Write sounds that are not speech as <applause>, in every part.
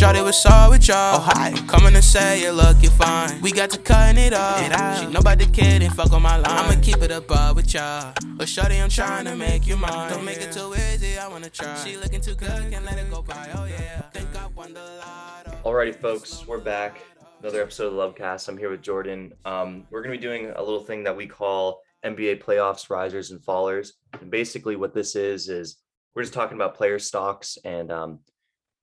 shorty was all with y'all. Oh, hi. Coming to say you look, you fine. We got to cutting it off. It out. She know about the kid and fuck on my line. I'ma keep it above with y'all. But shorty, I'm trying to make you mine. Don't make it too easy, I wanna try. She looking too good, can't let it go by. Oh yeah. Think I won the lotto. Alrighty, folks, we're back. Another episode of Lub Cast. I'm here with Jordan. Um, we're going to be doing a little thing that we call NBA playoffs, risers, and fallers. And basically, what this is is we're just talking about player stocks and um,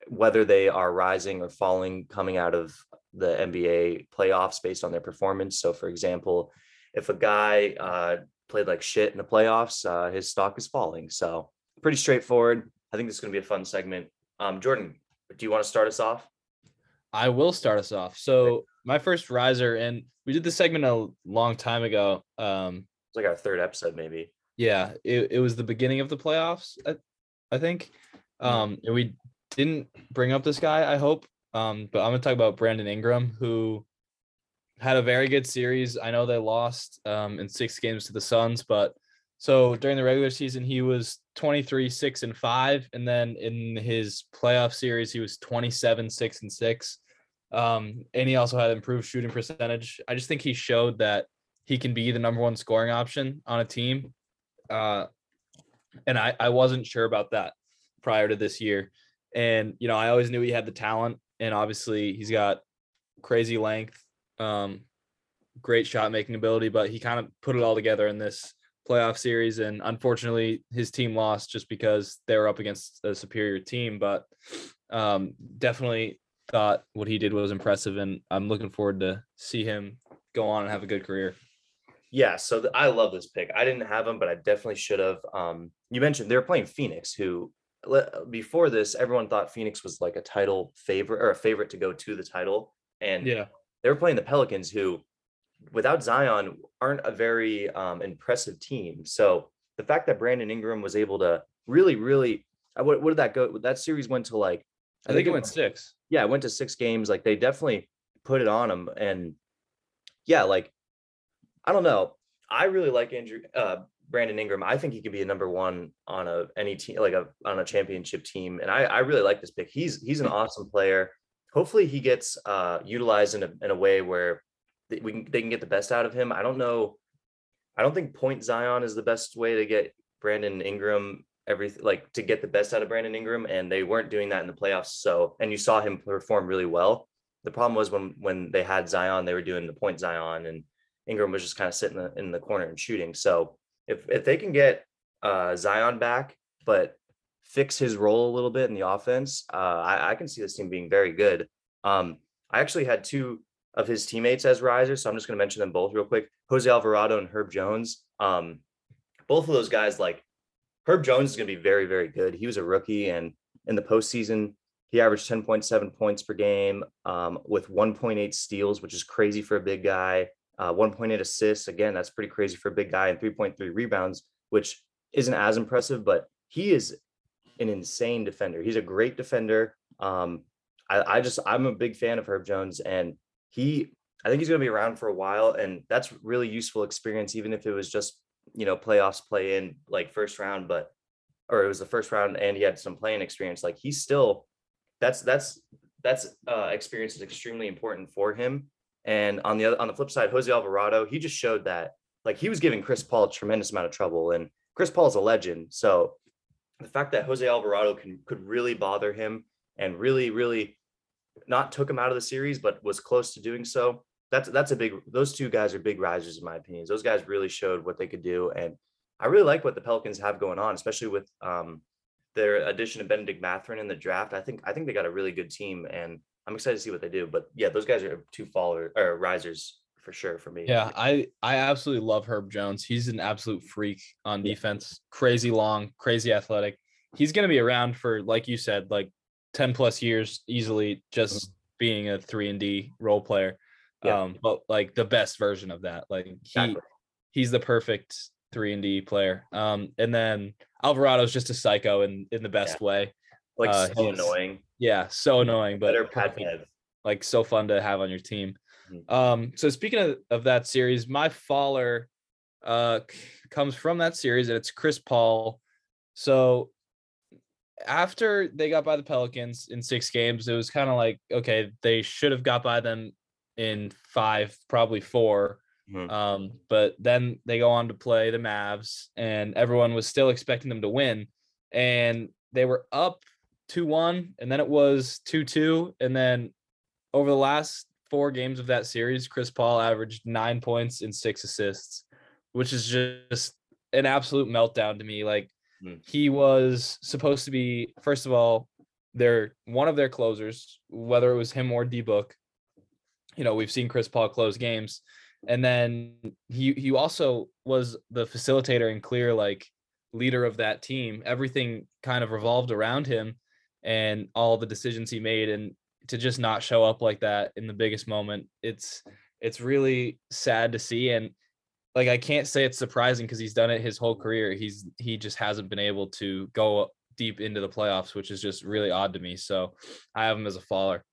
whether they are rising or falling coming out of the NBA playoffs based on their performance. So, for example, if a guy uh, played like shit in the playoffs, uh, his stock is falling. So, pretty straightforward. I think this is going to be a fun segment. Um, Jordan, do you want to start us off? I will start us off. So my first riser, and we did this segment a long time ago. Um, It's like our third episode, maybe. yeah, it, it was the beginning of the playoffs, I, I think. Um, and we didn't bring up this guy, I hope. Um, but I'm gonna talk about Brandon Ingram, who had a very good series. I know they lost um in six games to the Suns, but so during the regular season, he was 23, 6 and 5. And then in his playoff series, he was 27, 6 and 6. Um, and he also had improved shooting percentage. I just think he showed that he can be the number one scoring option on a team. Uh, and I, I wasn't sure about that prior to this year. And, you know, I always knew he had the talent. And obviously, he's got crazy length, um, great shot making ability, but he kind of put it all together in this playoff series. And unfortunately, his team lost just because they were up against a superior team. But um, definitely thought what he did was impressive. And I'm looking forward to see him go on and have a good career. Yeah, so th- I love this pick. I didn't have him, but I definitely should have. Um, you mentioned they're playing Phoenix, who before this, everyone thought Phoenix was like a title favorite or a favorite to go to the title, and Yeah. they were playing the Pelicans, who without Zion aren't a very um, impressive team. So the fact that Brandon Ingram was able to really, really, uh, what, what did that go? That series went to like, I think it went six. yeah, it went to six games. Like they definitely put it on him, and yeah, like I don't know. I really like Andrew uh, Brandon Ingram. I think he could be a number one on a any team, like a on a championship team, and I I really like this pick. He's he's an awesome player. Hopefully, he gets uh, utilized in a in a way where they, we can they can get the best out of him. I don't know. I don't think point Zion is the best way to get Brandon Ingram everything like to get the best out of Brandon Ingram, and they weren't doing that in the playoffs. So, and you saw him perform really well. The problem was when when they had Zion, they were doing the point Zion, and Ingram was just kind of sitting in the, in the corner and shooting. So, if if they can get uh, Zion back, but fix his role a little bit in the offense, uh, I, I can see this team being very good. Um, I actually had two of his teammates as risers, so I'm just going to mention them both real quick. Jose Alvarado and Herb Jones. Um, both of those guys, like Herb Jones, is going to be very, very good. He was a rookie, and in the postseason, he averaged 10.7 points per game um, with 1.8 steals, which is crazy for a big guy. Uh, 1.8 assists, again, that's pretty crazy for a big guy, and 3.3 rebounds, which isn't as impressive, but he is an insane defender. He's a great defender. Um, I, I just I'm a big fan of Herb Jones, and he I think he's going to be around for a while, and that's really useful experience, even if it was just you know playoffs play in like first round, but or it was the first round, and he had some playing experience. Like he's still that's that's that's uh, experience is extremely important for him. And on the other on the flip side, Jose Alvarado, he just showed that like he was giving Chris Paul a tremendous amount of trouble, and Chris Paul is a legend. So the fact that Jose Alvarado can could really bother him and really really not took him out of the series, but was close to doing so. That's that's a big. Those two guys are big risers in my opinion. Those guys really showed what they could do, and I really like what the Pelicans have going on, especially with um, their addition of Bennedict Mathurin in the draft. I think I think they got a really good team, and I'm excited to see what they do. But yeah, those guys are two followers or risers for sure for me. Yeah, I I absolutely love Herb Jones. He's an absolute freak on Yeah. defense. Crazy long, crazy athletic. He's going to be around for like you said, like 10 plus years easily just being a 3 and D role player. Yeah. Um but like the best version of that. Like he Exactly. he's the perfect 3 and D player. Um and then Alvarado's just a psycho in in the best way. Like uh, so annoying. Yeah, so annoying but like so fun to have on your team. Mhm. Um, so speaking of, of that series, my faller uh comes from that series, and it's Chris Paul. So after they got by the Pelicans in six games, it was kind of like, okay, they should have got by them in five, probably 4 Mhm. Um, but then they go on to play the Mavs, and everyone was still expecting them to win. And they were up 2 1, and then it was 2 2. And then over the last four games of that series, Chris Paul averaged nine points and six assists, which is just an absolute meltdown to me. Like, Mm. he was supposed to be, first of all, they're one of their closers, whether it was him or D Book. You know, we've seen Chris Paul close games. And then he he also was the facilitator and clear like leader of that team. Everything kind of revolved around him and all the decisions he made. And to just not show up like that in the biggest moment, it's it's really sad to see. And like I can't say it's surprising because he's done it his whole career. He's he just hasn't been able to go deep into the playoffs, which is just really odd to me. So I have him as a faller.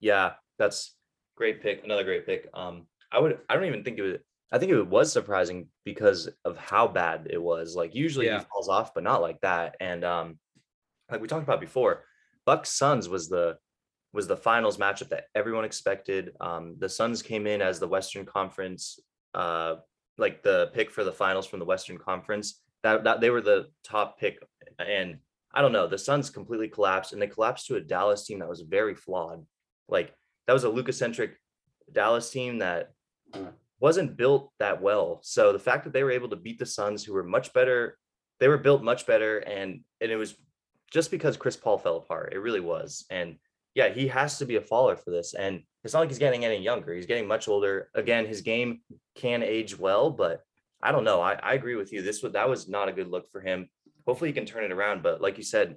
Yeah, that's great pick. Another great pick. Um, I would. I don't even think it was. I think it was surprising because of how bad it was. Like usually Yeah. he falls off, but not like that. And um, like we talked about before, Bucks Suns was the was the finals matchup that everyone expected. Um, the Suns came in as the Western Conference, uh, like the pick for the finals from the Western Conference. That that they were the top pick, and I don't know. The Suns completely collapsed, and they collapsed to a Dallas team that was very flawed. Like that was a Luka centric Dallas team that wasn't built that well. So the fact that they were able to beat the Suns, who were much better, they were built much better, and and it was just because Chris Paul fell apart. It really was. And yeah, he has to be a faller for this. And it's not like he's getting any younger. He's getting much older. Again, his game can age well, but I don't know. I, I agree with you. This was that was not a good look for him. Hopefully he can turn it around. But like you said,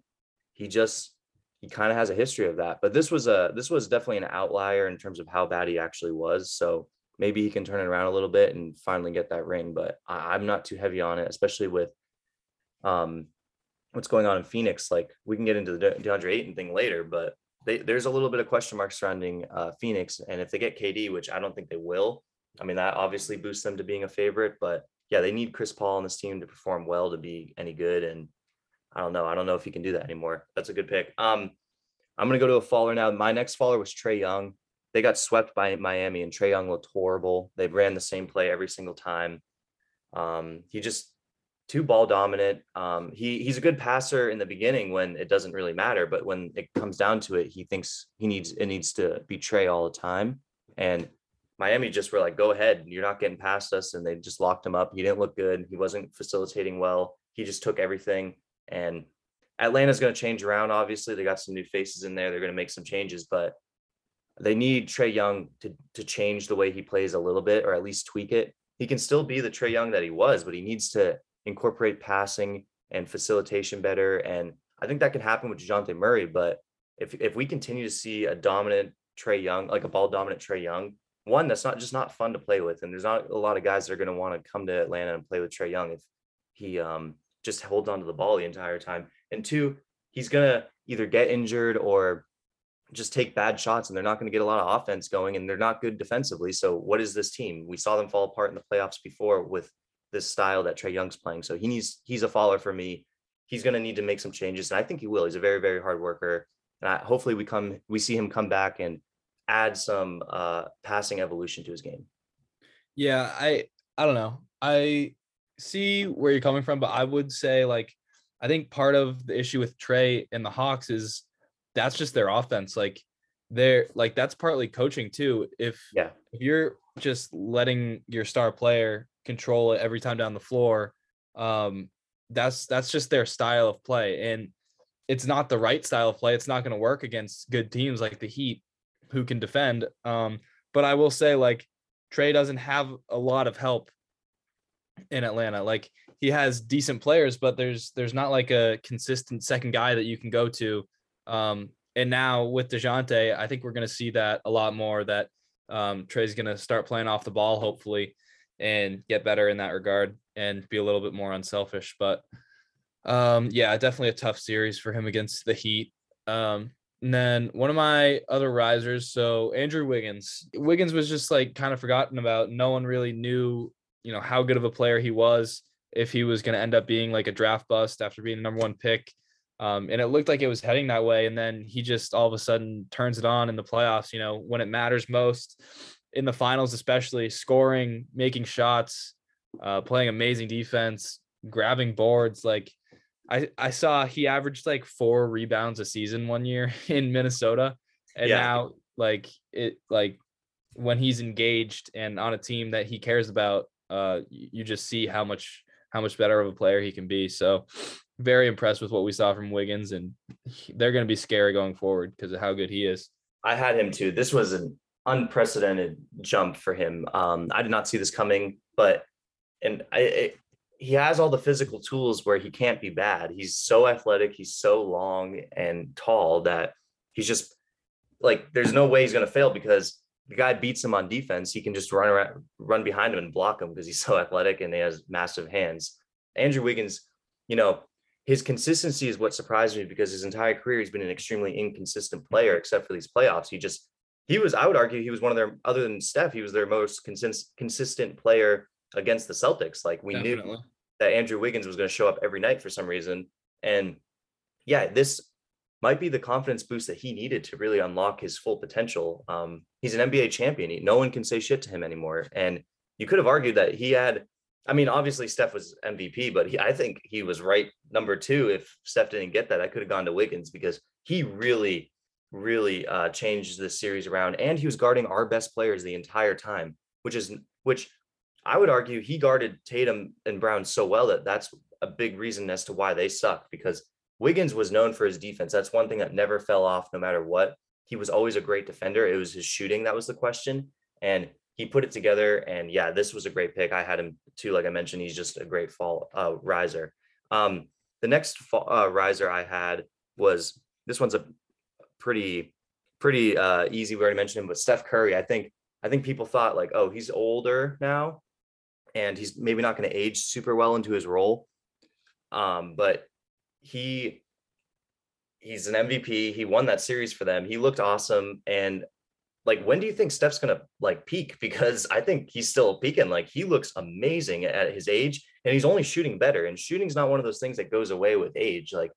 he just he kind of has a history of that. But this was a this was definitely an outlier in terms of how bad he actually was. So maybe he can turn it around a little bit and finally get that ring. But I, I'm not too heavy on it, especially with um what's going on in Phoenix. Like we can get into the De- DeAndre Ayton thing later, but they, there's a little bit of question mark surrounding uh, Phoenix. And if they get KD, which I don't think they will, I mean that obviously boosts them to being a favorite. But yeah, they need Chris Paul on this team to perform well to be any good. And I don't know. I don't know if he can do that anymore. That's a good pick. Um, I'm gonna go to a faller now. My next faller was Trae Young. They got swept by Miami, and Trae Young looked horrible. They ran the same play every single time. Um, he just too ball dominant. Um, he he's a good passer in the beginning when it doesn't really matter, but when it comes down to it, he thinks he needs it needs to betray all the time. And Miami just were like, "Go ahead, you're not getting past us," and they just locked him up. He didn't look good. He wasn't facilitating well. He just took everything. And Atlanta's going to change around. Obviously, they got some new faces in there. They're going to make some changes, but they need Trae Young to to change the way he plays a little bit, or at least tweak it. He can still be the Trae Young that he was, but he needs to incorporate passing and facilitation better. And I think that can happen with Dejounte Murray. But if if we continue to see a dominant Trae Young, like a ball dominant Trae Young, one that's not just not fun to play with, and there's not a lot of guys that are going to want to come to Atlanta and play with Trae Young if he um just holds onto the ball the entire time. And two, he's gonna either get injured or just take bad shots and they're not going to get a lot of offense going and they're not good defensively. So what is this team? We saw them fall apart in the playoffs before with this style that Trae Young's playing. So he needs he's a follower for me. He's going to need to make some changes and I think he will. He's a very very hard worker. And I, hopefully we come we see him come back and add some uh passing evolution to his game. Yeah, I I don't know. I see where you're coming from, but I would say like I think part of the issue with Trae and the Hawks is that's just their offense. Like they're like that's partly coaching too. If Yeah. if you're just letting your star player control it every time down the floor, um, that's that's just their style of play. And it's not the right style of play. It's not going to work against good teams like the Heat who can defend. Um, but I will say like Trae doesn't have a lot of help in Atlanta. Like he has decent players, but there's there's not like a consistent second guy that you can go to. Um, and now with Dejounte, I think we're gonna see that a lot more. That um, Trae's gonna start playing off the ball, hopefully, and get better in that regard and be a little bit more unselfish. But um, yeah, definitely a tough series for him against the Heat. Um, and then one of my other risers, so Andrew Wiggins. Wiggins was just like kind of forgotten about. No one really knew, you know, how good of a player he was. If he was going to end up being like a draft bust after being the number one pick, Um, and it looked like it was heading that way. And then he just all of a sudden turns it on in the playoffs, you know, when it matters most in the finals, especially scoring, making shots, uh, playing amazing defense, grabbing boards. Like I, I saw he averaged like four rebounds a season one year <laughs> in Minnesota. And Yeah. now like it like when he's engaged and on a team that he cares about, uh you just see how much how much better of a player he can be. So very impressed with what we saw from Wiggins and they're going to be scary going forward because of how good he is. I had him too. This was an unprecedented jump for him. Um, I did not see this coming, but and I, it, he has all the physical tools where he can't be bad. He's so athletic, he's so long and tall that he's just like there's no way he's going to fail because the guy beats him on defense. He can just run around, run behind him and block him because he's so athletic and he has massive hands. Andrew Wiggins, you know, his consistency is what surprised me because his entire career he's been an extremely inconsistent player, except for these playoffs. He just he was, I would argue, he was one of their other than Steph, he was their most consist, consistent player against the Celtics. Like we knew that Andrew Wiggins was going to show up every night for some reason. And yeah, this might be the confidence boost that he needed to really unlock his full potential. Um, he's an NBA champion. He, no one can say shit to him anymore. And you could have argued that he had, I mean, obviously Steph was MVP, but he, I think he was right number two. If Steph didn't get that, I could have gone to Wiggins because he really, really uh, changed this series around. And he was guarding our best players the entire time, which is, which I would argue he guarded Tatum and Brown so well that that's a big reason as to why they suck because Wiggins was known for his defense. That's one thing that never fell off no matter what. He was always a great defender. It was his shooting that was the question. And he put it together. And yeah, this was a great pick. I had him too. Like I mentioned, he's just a great fall uh, riser. Um, the next fall, uh, riser I had was this one's a pretty, pretty uh, easy. We already mentioned him, but Steph Curry. I think I think people thought like, oh, he's older now, and he's maybe not going to age super well into his role. Um, but he he's an MVP. He won that series for them. He looked awesome. And like, when do you think Steph's gonna like peak? <laughs> Because I think he's still peaking. Like he looks amazing at his age, and he's only shooting better. And shooting's not one of those things that goes away with age. Like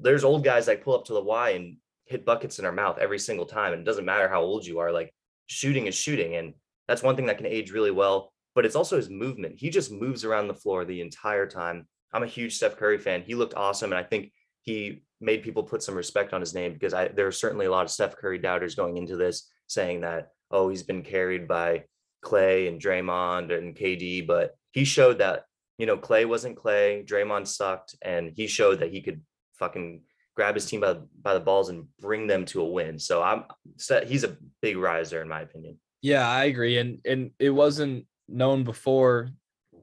there's old guys that pull up to the Y and hit buckets in our mouth every single time. And it doesn't matter how old you are, like shooting is shooting. And that's one thing that can age really well. But it's also his movement. He just moves around the floor the entire time. I'm a huge Steph Curry fan. He looked awesome. And I think he made people put some respect on his name because I there are certainly a lot of Steph Curry doubters going into this saying that, oh, he's been carried by Klay and Draymond and KD. But he showed that, you know, Klay wasn't Klay, Draymond sucked, and he showed that he could fucking grab his team by, the- by the balls and bring them to a win. So I'm he's a big riser in my opinion. Yeah, I agree. And and it wasn't known before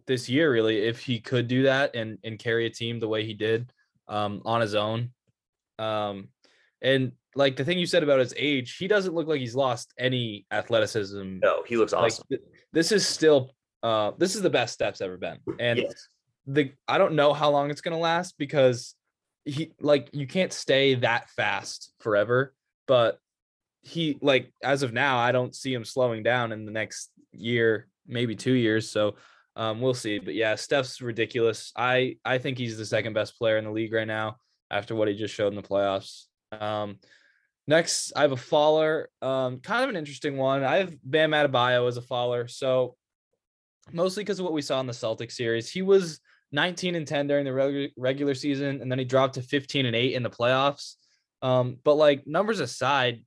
this year really if he could do that and and carry a team the way he did um on his own. Um and like the thing you said about his age, he doesn't look like he's lost any athleticism. No, he looks Like awesome. th- this is still uh this is the best steps ever been. And yes. the I don't know how long it's gonna last because he like you can't stay that fast forever, but he like as of now, I don't see him slowing down in the next year, maybe two years. So um, we'll see. But yeah, Steph's ridiculous. I I think he's the second best player in the league right now after what he just showed in the playoffs. Um, next, I have a faller, um, kind of an interesting one. I have Bam Adebayo as a faller. So mostly because of what we saw in the Celtics series, he was 19 and 10 during the regular season, and then he dropped to 15 and 8 in the playoffs. Um, but like numbers aside,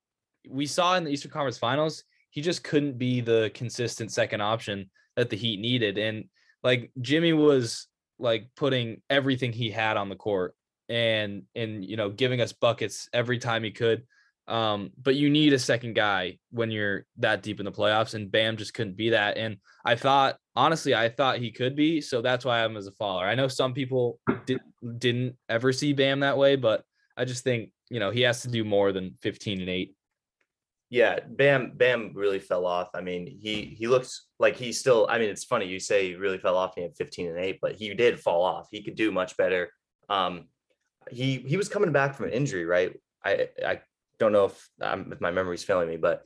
we saw in the Eastern Conference Finals, he just couldn't be the consistent second option that the Heat needed. And like Jimmy was like putting everything he had on the court and and you know giving us buckets every time he could. Um, but you need a second guy when you're that deep in the playoffs, and Bam just couldn't be that. And I thought, honestly, I thought he could be, so that's why I'm as a follower. I know some people did, didn't ever see Bam that way, but I just think you know he has to do more than 15 and eight. Yeah, Bam Bam really fell off. I mean, he he looks like he still. I mean, it's funny you say he really fell off. He had 15 and eight, but he did fall off. He could do much better. Um, he he was coming back from an injury, right? I I don't know if um, if my memory's failing me, but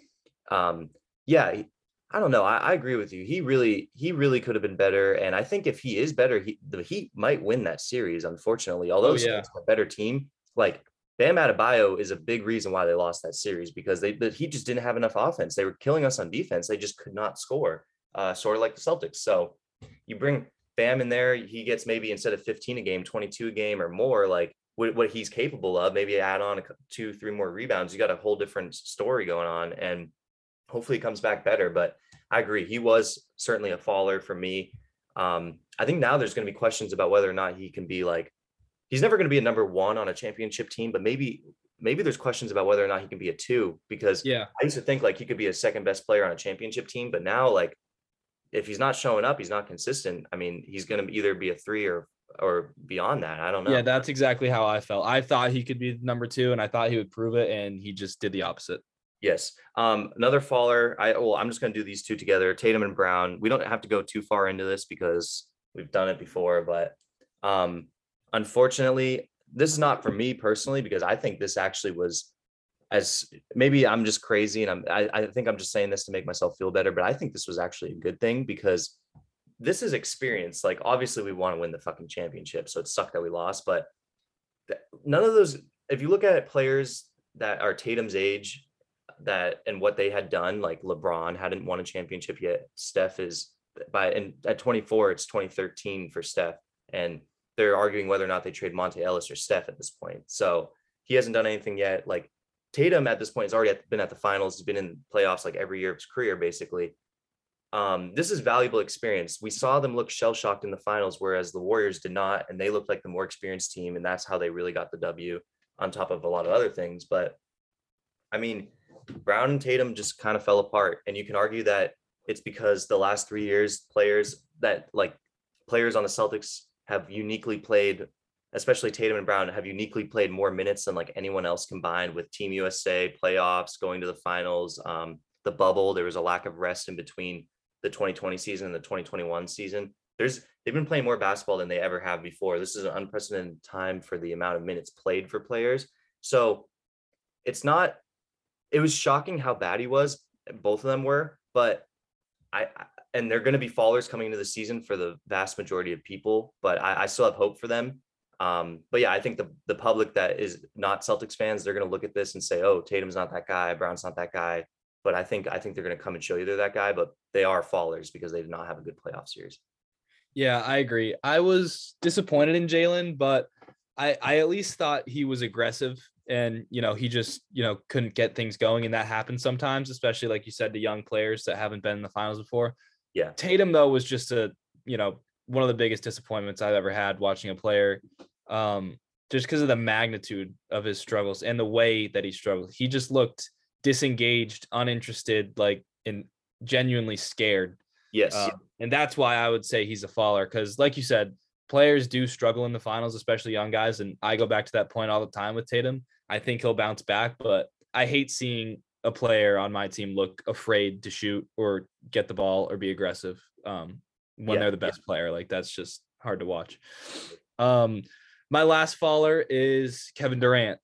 um, yeah, I don't know. I, I agree with you. He really he really could have been better, and I think if he is better, he the Heat might win that series. Unfortunately, although Oh, it's yeah. a better team, like Bam Adebayo is a big reason why they lost that series because they but he just didn't have enough offense. They were killing us on defense. They just could not score, uh, sort of like the Celtics. So you bring Bam in there, he gets maybe instead of 15 a game, 22 a game or more, like what, what he's capable of. Maybe add on a two, three more rebounds. You got a whole different story going on, and hopefully he comes back better. But I agree, he was certainly a faller for me. Um, I think now there's going to be questions about whether or not he can be like he's never going to be a number one on a championship team, but maybe maybe there's questions about whether or not he can be a two because yeah, I used to think like he could be a second best player on a championship team, but now like if he's not showing up, he's not consistent. I mean, he's going to either be a three or or beyond that. I don't know. Yeah, that's exactly how I felt. I thought he could be number two, and I thought he would prove it, and he just did the opposite. Yes. Um, another faller. I well, I'm just going to do these two together. Tatum and Brown. We don't have to go too far into this because we've done it before, but um, unfortunately, this is not for me personally because I think this actually was as maybe I'm just crazy and I'm I, I think I'm just saying this to make myself feel better, but I think this was actually a good thing because this is experience. Like obviously we want to win the fucking championship, so it sucked that we lost, but none of those if you look at players that are Tatum's age that and what they had done, like LeBron hadn't won a championship yet. Steph is by and at 24, it's 2013 for Steph. And they're arguing whether or not they trade Monta Ellis or Steph at this point. So he hasn't done anything yet. Like Tatum at this point has already been at the finals, He's been in playoffs like every year of his career, basically. Um, this is valuable experience. We saw them look shell shocked in the finals, whereas the Warriors did not, and they looked like the more experienced team, and that's how they really got the W on top of a lot of other things. But I mean, Brown and Tatum just kind of fell apart, and you can argue that it's because the last three years, players that like players on the Celtics have uniquely played, especially Tatum and Brown, have uniquely played more minutes than like anyone else combined with Team USA playoffs, going to the finals, um, the bubble. There was a lack of rest in between the 2020 season and the 2021 season. There's they've been playing more basketball than they ever have before. This is an unprecedented time for the amount of minutes played for players. So it's not. It was shocking how bad he was. Both of them were, but I, and they're going to be fallers coming into the season for the vast majority of people, but I, I still have hope for them. Um, but yeah, I think the the public that is not Celtics fans, they're going to look at this and say, "Oh, Tatum's not that guy, Brown's not that guy." But I think I think they're going to come and show you they're that guy, but they are fallers because they did not have a good playoff series. Yeah, I agree. I was disappointed in Jaylen, but I I at least thought he was aggressive and you know he just you know couldn't get things going and that happens sometimes especially like you said to young players that haven't been in the finals before yeah. Tatum though was just a you know one of the biggest disappointments I've ever had watching a player, um, just because of the magnitude of his struggles and the way that he struggled. He just looked disengaged, uninterested, like and genuinely scared. Yes, uh, and that's why I would say he's a faller because, like you said, players do struggle in the finals, especially young guys. And I go back to that point all the time with Tatum. I think he'll bounce back, but I hate seeing a player on my team look afraid to shoot or get the ball or be aggressive um, when yeah, they're the best yeah. player. Like that's just hard to watch. Um, my last faller is Kevin Durant.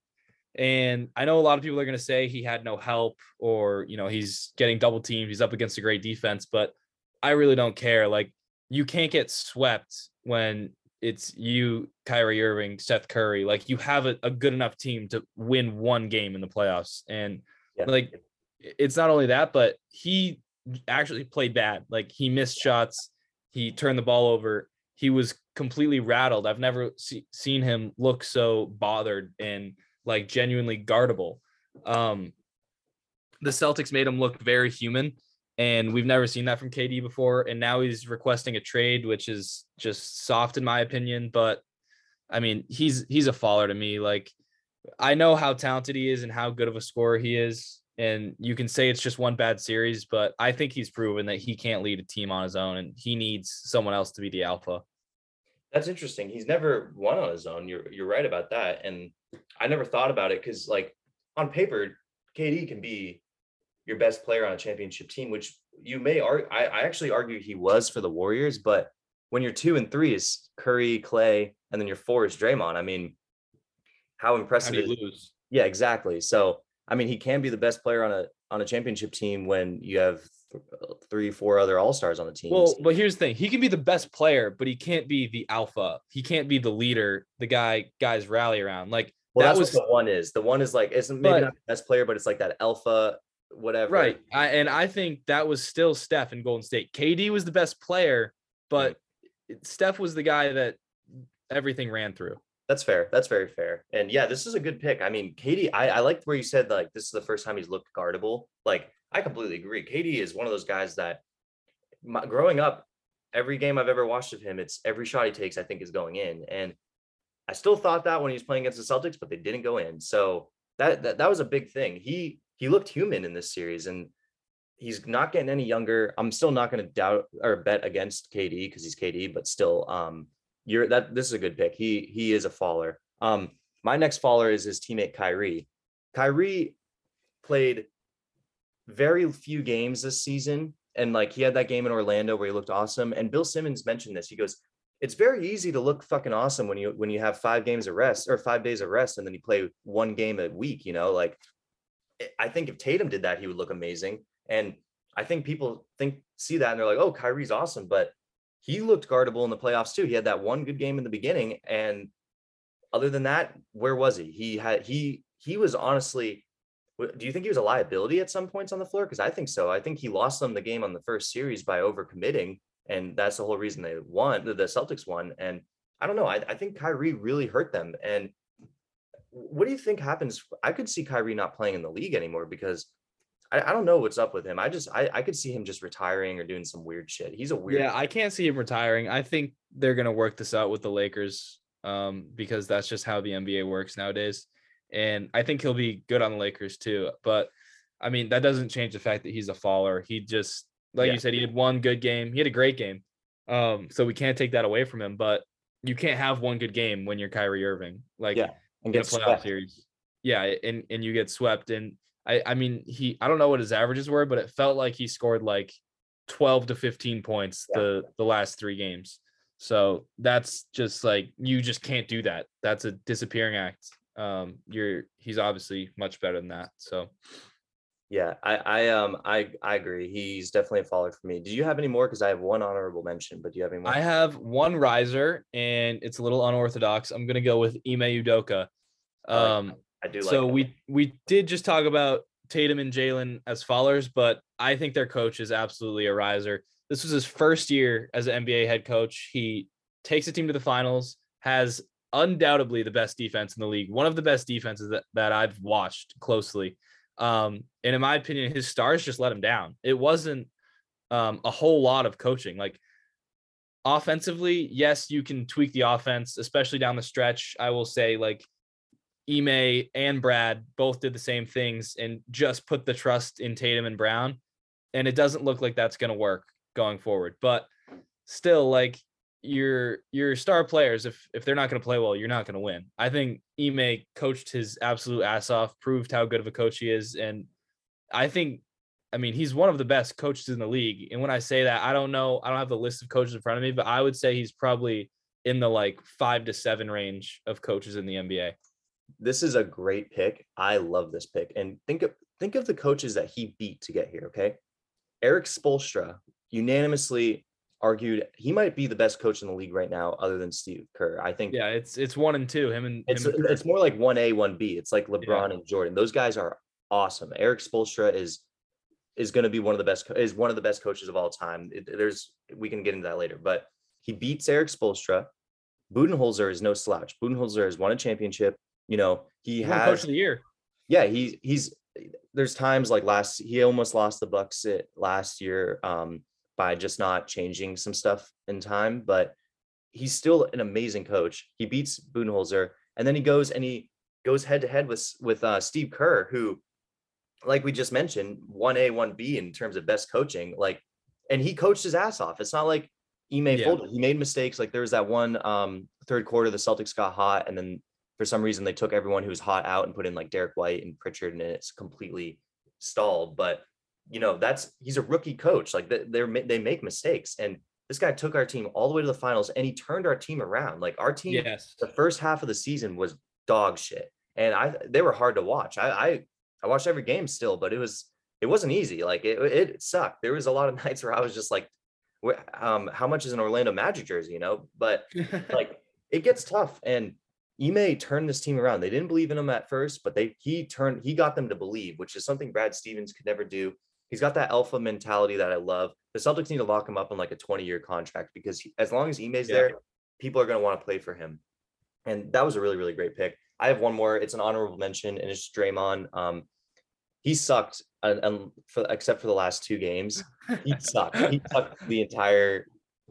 And I know a lot of people are going to say he had no help or, you know, he's getting double teamed. He's up against a great defense, but I really don't care. Like, you can't get swept when it's you, Kyrie Irving, Seth Curry. Like, you have a, a good enough team to win one game in the playoffs. And yeah. Like it's not only that, but he actually played bad. Like he missed shots, he turned the ball over. He was completely rattled. I've never see, seen him look so bothered and like genuinely guardable. Um, the Celtics made him look very human, and we've never seen that from KD before. And now he's requesting a trade, which is just soft in my opinion. But I mean, he's he's a faller to me. Like I know how talented he is and how good of a scorer he is. And you can say it's just one bad series, but I think he's proven that he can't lead a team on his own and he needs someone else to be the alpha. That's interesting. He's never won on his own. You're you're right about that. And I never thought about it because like on paper, KD can be your best player on a championship team, which you may argue. I, I actually argue he was for the Warriors, but when you're two and three is Curry, Klay, and then your four is Draymond. I mean, how impressive how lose? Yeah, exactly. So I mean, he can be the best player on a on a championship team when you have Uh, three, four other all stars on the team. Well, but here's the thing: he can be the best player, but he can't be the alpha. He can't be the leader, the guy guys rally around. Like Well, that that's was what the one is. The one is like isn't maybe But- not the best player, but it's like that alpha, whatever. right. I, and I think that was still Steph in Golden State. KD was the best player, but Steph was the guy that everything ran through. That's fair. That's very fair. And yeah, this is a good pick. I mean, KD, I, I liked where you said like this is the first time he's looked guardable. Like, I completely agree. KD is one of those guys that my, growing up, every game I've ever watched of him, it's every shot he takes, I think, is going in. And I still thought that when he was playing against the Celtics, but they didn't go in. So that that, that was a big thing. He he looked human in this series and he's not getting any younger. I'm still not going to doubt or bet against KD because he's KD, but still um you're that this is a good pick. He he is a faller. Um, my next faller is his teammate Kyrie. Kyrie played very few games this season, and like he had that game in Orlando where he looked awesome. And Bill Simmons mentioned this. He goes, "It's very easy to look fucking awesome when you when you have five games of rest or five days of rest, and then you play one game a week. You know, like I think if Tatum did that, he would look amazing. And I think people think see that and they're like, "Oh, Kyrie's awesome," but he looked guardable in the playoffs too. He had that one good game in the beginning, and other than that, where was he? He had he he was honestly. Do you think he was a liability at some points on the floor? Because I think so. I think he lost them the game on the first series by overcommitting, and that's the whole reason they won. The Celtics won, and I don't know. I, I think Kyrie really hurt them. And what do you think happens? I could see Kyrie not playing in the league anymore because I, I don't know what's up with him. I just I, I could see him just retiring or doing some weird shit. He's a weird. Yeah, I can't see him retiring. I think they're gonna work this out with the Lakers, um, because that's just how the NBA works nowadays. And I think he'll be good on the Lakers too. But I mean, that doesn't change the fact that he's a faller. He just, like Yeah. you said, he had one good game. He had a great game. Um, so we can't take that away from him. But you can't have one good game when you're Kyrie Irving. Like Yeah, and get playoff swept. series. Yeah, and and you get swept. And I I mean he I don't know what his averages were, but it felt like he scored like 12 to 15 points Yeah. the the last three games. So that's just like you just can't do that. That's a disappearing act. Um, you're he's obviously much better than that. So Yeah, I, I um I I agree. He's definitely a follower for me. Do you have any more? Because I have one honorable mention, but do you have any more? I have one riser, and it's a little unorthodox. I'm gonna go with Ime Udoka. Um, I do like so we we did just talk about Tatum and Jaylen as followers, but I think their coach is absolutely a riser. This was his first year as an NBA head coach. He takes a team to the finals, has undoubtedly the best defense in the league, one of the best defenses that, that I've watched closely. Um, and in my opinion, his stars just let him down. It wasn't um, a whole lot of coaching. Like offensively, yes, you can tweak the offense, especially down the stretch. I will say, like Ime and Brad both did the same things and just put the trust in Tatum and Brown. And it doesn't look like that's going to work going forward. But still, like your your star players, if if they're not going to play well, you're not going to win. I think Ime coached his absolute ass off, proved how good of a coach he is, and I think. I mean, he's one of the best coaches in the league. And when I say that, I don't know, I don't have the list of coaches in front of me, but I would say he's probably in the like five to seven range of coaches in the NBA. this is a great pick. I love this pick. And think of think of the coaches that he beat to get here. Okay, Erik Spoelstra unanimously argued he might be the best coach in the league right now, other than Steve Kerr. I think Yeah, it's it's one and two. Him and it's him and it's more like one A, one B. It's like LeBron and Jordan. Those guys are awesome. Erik Spoelstra is is going to be one of the best is one of the best coaches of all time. It- there's we can get into that later, but he beats Erik Spoelstra. Budenholzer is no slouch. Budenholzer has won a championship. You know he He won coach has of the year. yeah he's he's there's times like last he almost lost the bucks it last year um by just not changing some stuff in time but he's still an amazing coach he beats Budenholzer and then he goes and he goes head to head with with uh, Steve Kerr who like we just mentioned 1A 1B in terms of best coaching like and he coached his ass off it's not like Ime Yeah. folded he made mistakes like there was that one um third quarter the Celtics got hot and then for some reason they took everyone who was hot out and put in like Derrick White and Pritchard and it's completely stalled. But you know, that's he's a rookie coach. Like they- they're they make mistakes. And this guy took our team all the way to the finals and he turned our team around. Like our team, Yes. the first half of the season was dog shit. And I they were hard to watch. I I, I watched every game still, but it was it wasn't easy. Like it, it sucked. There was a lot of <laughs> nights where I was just like, um, how much is an Orlando Magic jersey, you know? But <laughs> like it gets tough and Ime turned this team around. They didn't believe in him at first, but they he turned he got them to believe, which is something Brad Stevens could never do. He's got that alpha mentality that I love. The Celtics need to lock him up in like a 20 year contract because he, as long as Ime's Yeah. there, people are going to want to play for him. And that was a really, really great pick. I have one more. It's an honorable mention, and it's Draymond. Um, he sucked, and, and for, except for the last two games, he sucked. He sucked <laughs> the entire,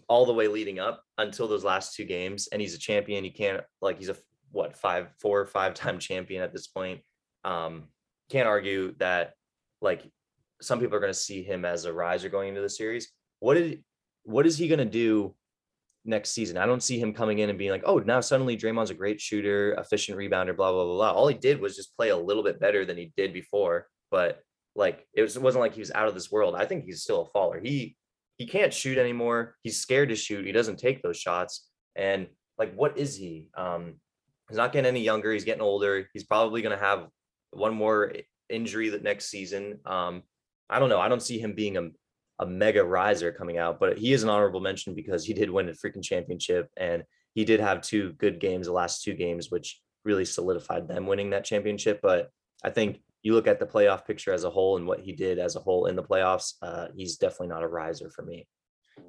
all the way leading up until those last two games. And he's a champion. He can't like he's a what five, four, five time champion at this point. Um, can't argue that like some people are going to see him as a riser going into the series. What did what is he going to do next season? I don't see him coming in and being like, oh, now suddenly Draymond's a great shooter, efficient rebounder, blah blah blah blah. All he did was just play a little bit better than he did before, but like it, was, it wasn't like he was out of this world. I think he's still a faller. He he can't shoot anymore. He's scared to shoot. He doesn't take those shots. And like, what is he? Um, he's not getting any younger. He's getting older. He's probably going to have one more injury that next season. Um, I don't know. I don't see him being a, a mega riser coming out, but he is an honorable mention because he did win a freaking championship and he did have two good games, the last two games, which really solidified them winning that championship. But I think you look at the playoff picture as a whole and what he did as a whole in the playoffs, uh, he's definitely not a riser for me.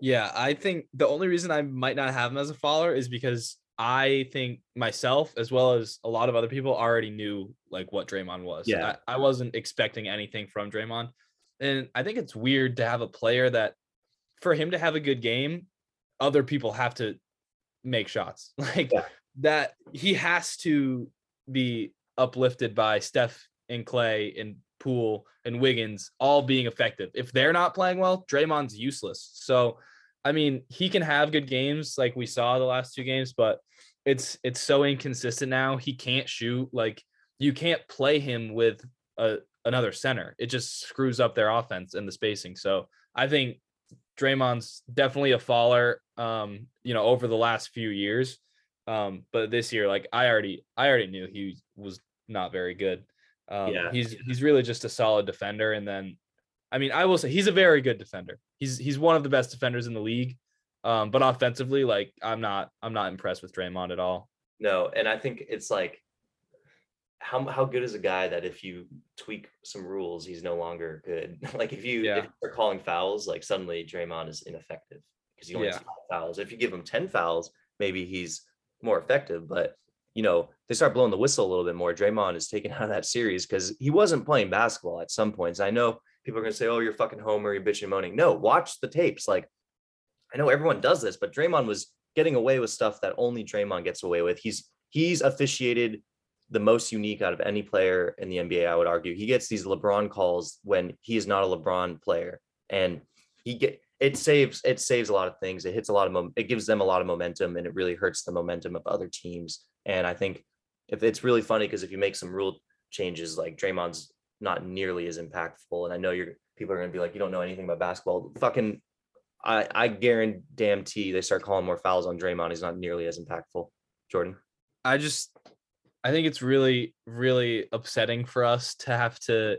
Yeah, I think the only reason I might not have him as a follower is because I think myself, as well as a lot of other people, already knew like what Draymond was. Yeah. I, I wasn't expecting anything from Draymond. And I think it's weird to have a player that for him to have a good game, other people have to make shots. <laughs> Like Yeah. that he has to be uplifted by Steph and Klay and Poole and Wiggins all being effective. If they're not playing well, Draymond's useless. So I mean, he can have good games like we saw the last two games, but it's it's so inconsistent now. He can't shoot. Like you can't play him with a another center. It just screws up their offense and the spacing. So I think Draymond's definitely a faller. Um, you know, over the last few years. Um, but this year, like I already I already knew he was not very good. Um, Yeah. he's he's really just a solid defender. And then I mean, I will say he's a very good defender. He's he's one of the best defenders in the league. Um, but offensively, like I'm not I'm not impressed with Draymond at all. No, and I think it's like how how good is a guy that if you tweak some rules, he's no longer good. <laughs> like if you Yeah. if you're calling fouls, like suddenly Draymond is ineffective because he only Yeah. fouls. If you give him 10 fouls, maybe he's more effective. But you know, they start blowing the whistle a little bit more. Draymond is taken <laughs> out of that series because he wasn't playing basketball at some points. I know people are gonna say, Oh, you're fucking homer, you're bitching and moaning. No, watch the tapes. Like I know everyone does this, but Draymond was getting away with stuff that only Draymond gets away with. He's he's officiated the most unique out of any player in the NBA, I would argue. He gets these LeBron calls when he is not a LeBron player. And he get it saves it saves a lot of things. It hits a lot of mom- it gives them a lot of momentum and it really hurts the momentum of other teams. And I think if it's really funny because if you make some rule changes like Draymond's not nearly as impactful. And I know you're people are gonna be like, you don't know anything about basketball. Fucking I I guarantee they start calling more fouls on Draymond. He's not nearly as impactful. Jordan. I just I think it's really really upsetting for us to have to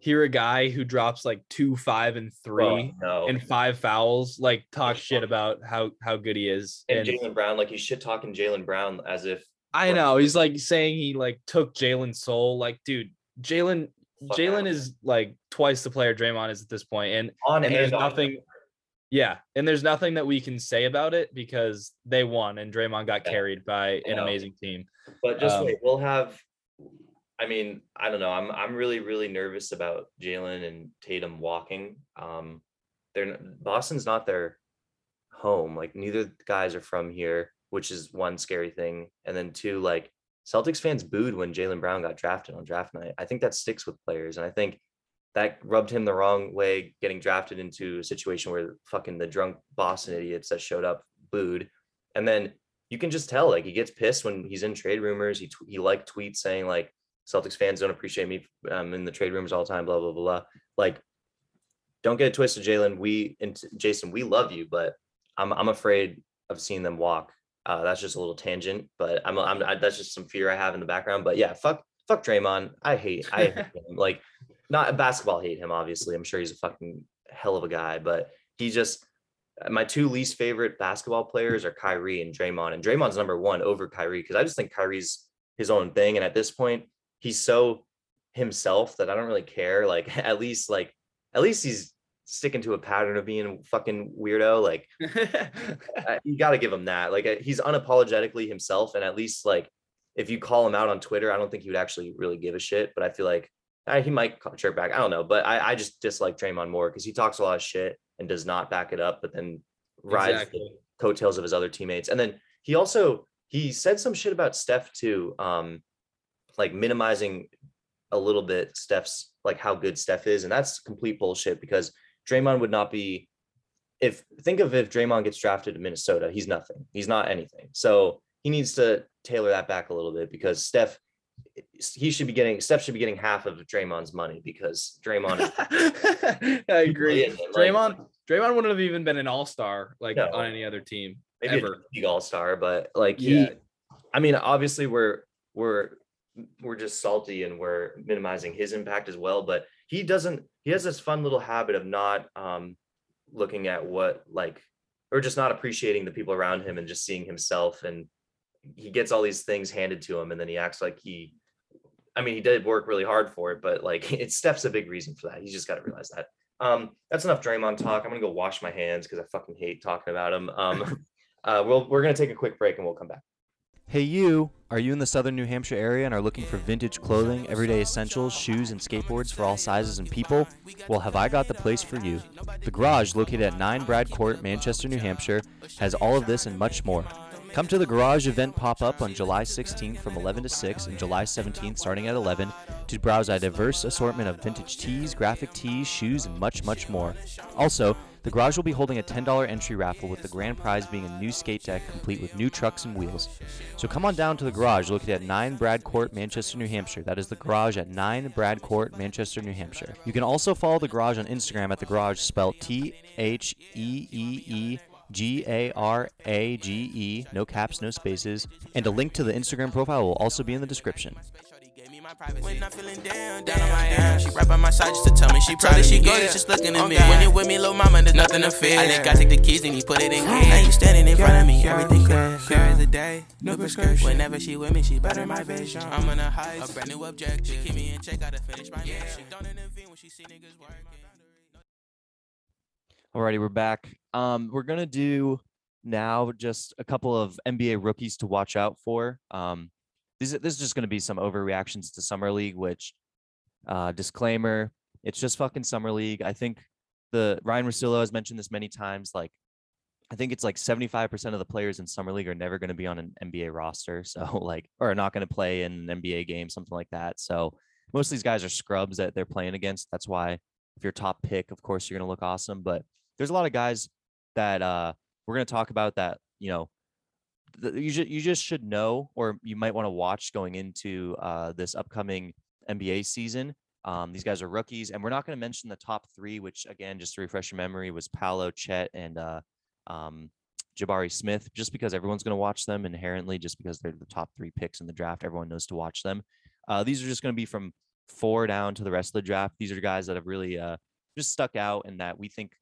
hear a guy who drops like two, five, and three Oh, no. and five fouls like talk shit about how how good he is. and And Jaylen Brown, like he's shit talking Jaylen Brown as if I know he's like saying he like took Jaylen's soul. Like, dude, Jaylen Jaylen is like twice the player Draymond is at this point, and on and there's nothing. Yeah, and there's nothing that we can say about it because they won and Draymond got Yeah, carried by an amazing team. But just um, wait, we'll have. I mean, I don't know. I'm I'm really really nervous about Jaylen and Tatum walking. Um, they're Boston's not their home. Like neither guys are from here, which is one scary thing. And then two, like Celtics fans booed when Jaylen Brown got drafted on draft night. I think that sticks with players, and I think that rubbed him the wrong way, getting drafted into a situation where fucking the drunk Boston idiots that showed up booed, and then you can just tell like he gets pissed when he's in trade rumors. He he like tweets saying like Celtics fans don't appreciate me um, in the trade rumors all the time. Blah blah blah blah. Like, don't get it twisted, Jaylen. We and Jayson, we love you, but I'm I'm afraid of seeing them walk. Uh, that's just a little tangent, but I'm I'm I, that's just some fear I have in the background. But yeah, fuck fuck Draymond. I hate I hate <laughs> him. like not basketball hate him. Obviously, I'm sure he's a fucking hell of a guy, but he just uh, my two least favorite basketball players are Kyrie and Draymond. And Draymond's number one over Kyrie because I just think Kyrie's his own thing. And at this point, he's so himself that I don't really care. Like <laughs> at least like at least he's sticking to a pattern of being fucking weirdo. Like <laughs> you got to give him that. Like uh, he's unapologetically himself, and at least like if you call him out on Twitter, I don't think he would actually really give a shit. But I feel like uh, he might chirp back. I don't know, but I, I just dislike Draymond more because he talks a lot of shit and does not back it up, but then rides exactly. the coattails of his other teammates. And then he also he said some shit about Steph too, um, like minimizing a little bit Steph's like how good Steph is, and that's complete bullshit because Draymond would not be. If think of if Draymond gets drafted to Minnesota, he's nothing. He's not anything. So he needs to tailor that back a little bit because Steph he should be getting Steph should be getting half of Draymond's money because Draymond is <laughs> I agree. Draymond Draymond wouldn't have even been an all-star like no, on any other team. Maybe ever. league all-star, but like he yeah. I mean, obviously we're we're we're just salty and we're minimizing his impact as well, but he doesn't he has this fun little habit of not um looking at what like or just not appreciating the people around him and just seeing himself and he gets all these things handed to him and then he acts like he I mean, he did work really hard for it, but like <laughs> it Steph's a big reason for that. He's just got to realize that. Um, that's enough Draymond talk. I'm gonna go wash my hands because I fucking hate talking about him. Um, <laughs> <laughs> uh, we'll we're gonna take a quick break and we'll come back. Hey, you! Are you in the southern New Hampshire area and are looking for vintage clothing, everyday essentials, shoes, and skateboards for all sizes and people? Well, have I got the place for you? The Garage, located at 9 Brad Court, Manchester, New Hampshire, has all of this and much more. Come to the Garage event pop up on July 16th from 11 to 6 and July 17th starting at 11 to browse a diverse assortment of vintage tees, graphic tees, shoes, and much, much more. Also, the Garage will be holding a $10 entry raffle with the grand prize being a new skate deck complete with new trucks and wheels. So come on down to the Garage located at 9 Brad Court, Manchester, New Hampshire. That is the Garage at 9 Brad Court, Manchester, New Hampshire. You can also follow the Garage on Instagram at the Garage spelled T H E E E G A R A G E, no caps, no spaces, and a link to the Instagram profile will also be in the description. When I'm feeling down, down on my ass, she right by my side just to tell me she proud of she good, just looking at me. When you with me, little mama, there's nothing to fear. I let God take the keys and he put it in gear. Now you standing in front of me, everything clear. Clear as a day, no prescription. Whenever she with me, she better my vision. I'm on a high, a brand new objective. Keep me in check, gotta finish my mission. She don't intervene when she see niggas working. Alrighty, we're back. Um, we're gonna do now just a couple of NBA rookies to watch out for. Um, this, this is just gonna be some overreactions to summer league. Which, uh, disclaimer, it's just fucking summer league. I think the Ryan Russillo has mentioned this many times. Like, I think it's like 75% of the players in summer league are never going to be on an NBA roster. <laughs> So like, or not going to play in an NBA game, something like that. So most of these guys are scrubs that they're playing against. That's why if you're top pick, of course you're going to look awesome. But there's a lot of guys that uh, we're going to talk about that you know you just you just should know or you might want to watch going into uh, this upcoming NBA season. Um, these guys are rookies, and we're not going to mention the top three, which again, just to refresh your memory, was Paolo, Chet, and uh, um, Jabari Smith, just because everyone's going to watch them inherently, just because they're the top three picks in the draft. Everyone knows to watch them. Uh, these are just going to be from four down to the rest of the draft. These are guys that have really uh, just stuck out and that we think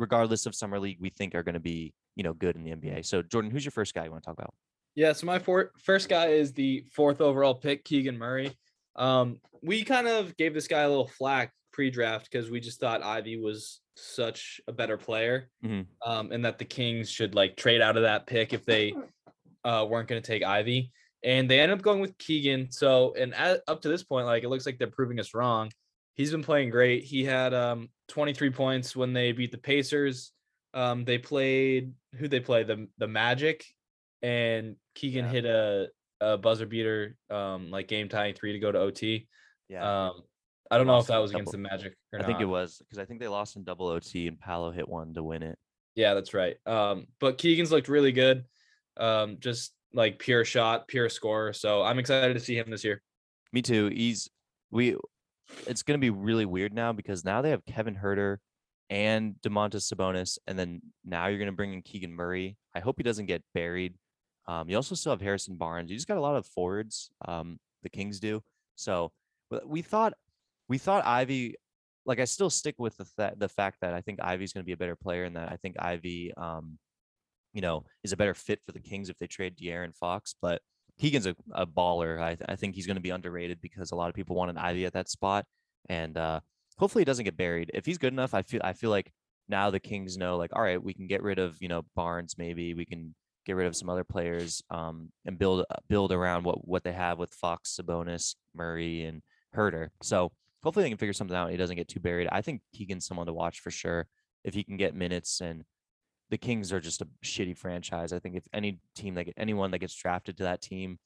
regardless of summer league, we think are going to be you know good in the NBA. So Jordan, who's your first guy you want to talk about? Yeah, so my for- first guy is the fourth overall pick, Keegan Murray. Um, we kind of gave this guy a little flack pre-draft because we just thought Ivey was such a better player, mm-hmm. um, and that the Kings should like trade out of that pick if they uh, weren't going to take Ivey, And they ended up going with Keegan. So, and at, up to this point, like it looks like they're proving us wrong. He's been playing great. He had um, 23 points when they beat the Pacers. Um, they played who they play the the Magic, and Keegan yeah. hit a, a buzzer beater, um, like game tying three to go to OT. Yeah. Um, I don't know if that was against the Magic I not. think it was because I think they lost in double OT and Paolo hit one to win it. Yeah, that's right. Um, but Keegan's looked really good. Um, just like pure shot, pure scorer. So I'm excited to see him this year. Me too. He's we it's going to be really weird now because now they have Kevin Huerter and Domantas Sabonis, and then now you're going to bring in Keegan Murray. I hope he doesn't get buried. Um, you also still have Harrison Barnes. You just got a lot of forwards. Um, the Kings do. So we thought we thought Ivey. like I still stick with the fa- the fact that I think Ivey's going to be a better player, and that I think Ivey, um, you know, is a better fit for the Kings if they trade De'Aaron Fox. But Keegan's a, a baller. I I think he's going to be underrated because a lot of people wanted Ivey at that spot, and uh, hopefully he doesn't get buried. If he's good enough, I feel I feel like now the Kings know like, all right, we can get rid of you know Barnes, maybe we can get rid of some other players, um, and build uh, build around what what they have with Fox, Sabonis, Murray, and Huerter. So hopefully they can figure something out. He doesn't get too buried. I think Keegan's someone to watch for sure if he can get minutes. And the Kings are just a shitty franchise. I think if any team that get anyone that gets drafted to that team,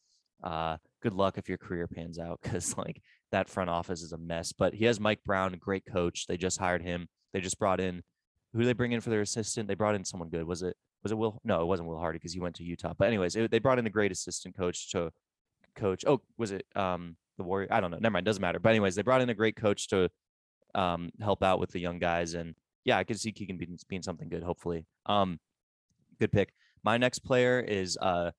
uh, good luck if your career pans out because <laughs> like that front office is a mess. But he has Mike Brown, great coach. They just hired him. They just brought in who they bring in for their assistant? They brought in someone good. Was it was it Will? No, it wasn't Will Hardy because he went to Utah. But anyways, it, they brought in a great assistant coach to coach. Oh, was it um the Warrior? I don't know. Never mind, doesn't matter. But anyways, they brought in a great coach to um help out with the young guys, and yeah, I could see Keegan being, being something good. Hopefully, um, good pick. My next player is uh,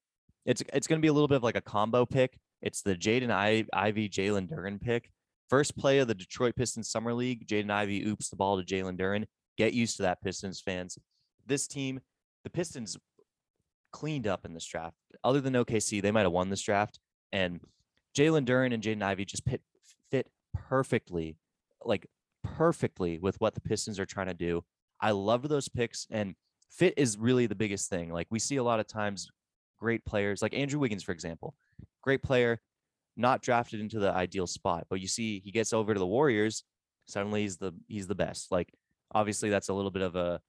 it's it's gonna be a little bit of like a combo pick. It's the Jaden I- Ivey Jalen Duren pick. First play of the Detroit Pistons Summer League. Jaden Ivey oops the ball to Jalen Duren. Get used to that, Pistons fans. This team, the Pistons cleaned up in this draft. Other than OKC, they might have won this draft. And Jalen Duren and Jaden Ivey just fit perfectly, like perfectly with what the Pistons are trying to do. I loved those picks, and fit is really the biggest thing. Like we see a lot of times, great players like Andrew Wiggins, for example, great player, not drafted into the ideal spot, but you see he gets over to the Warriors, suddenly he's the he's the best. Like obviously that's a little bit of a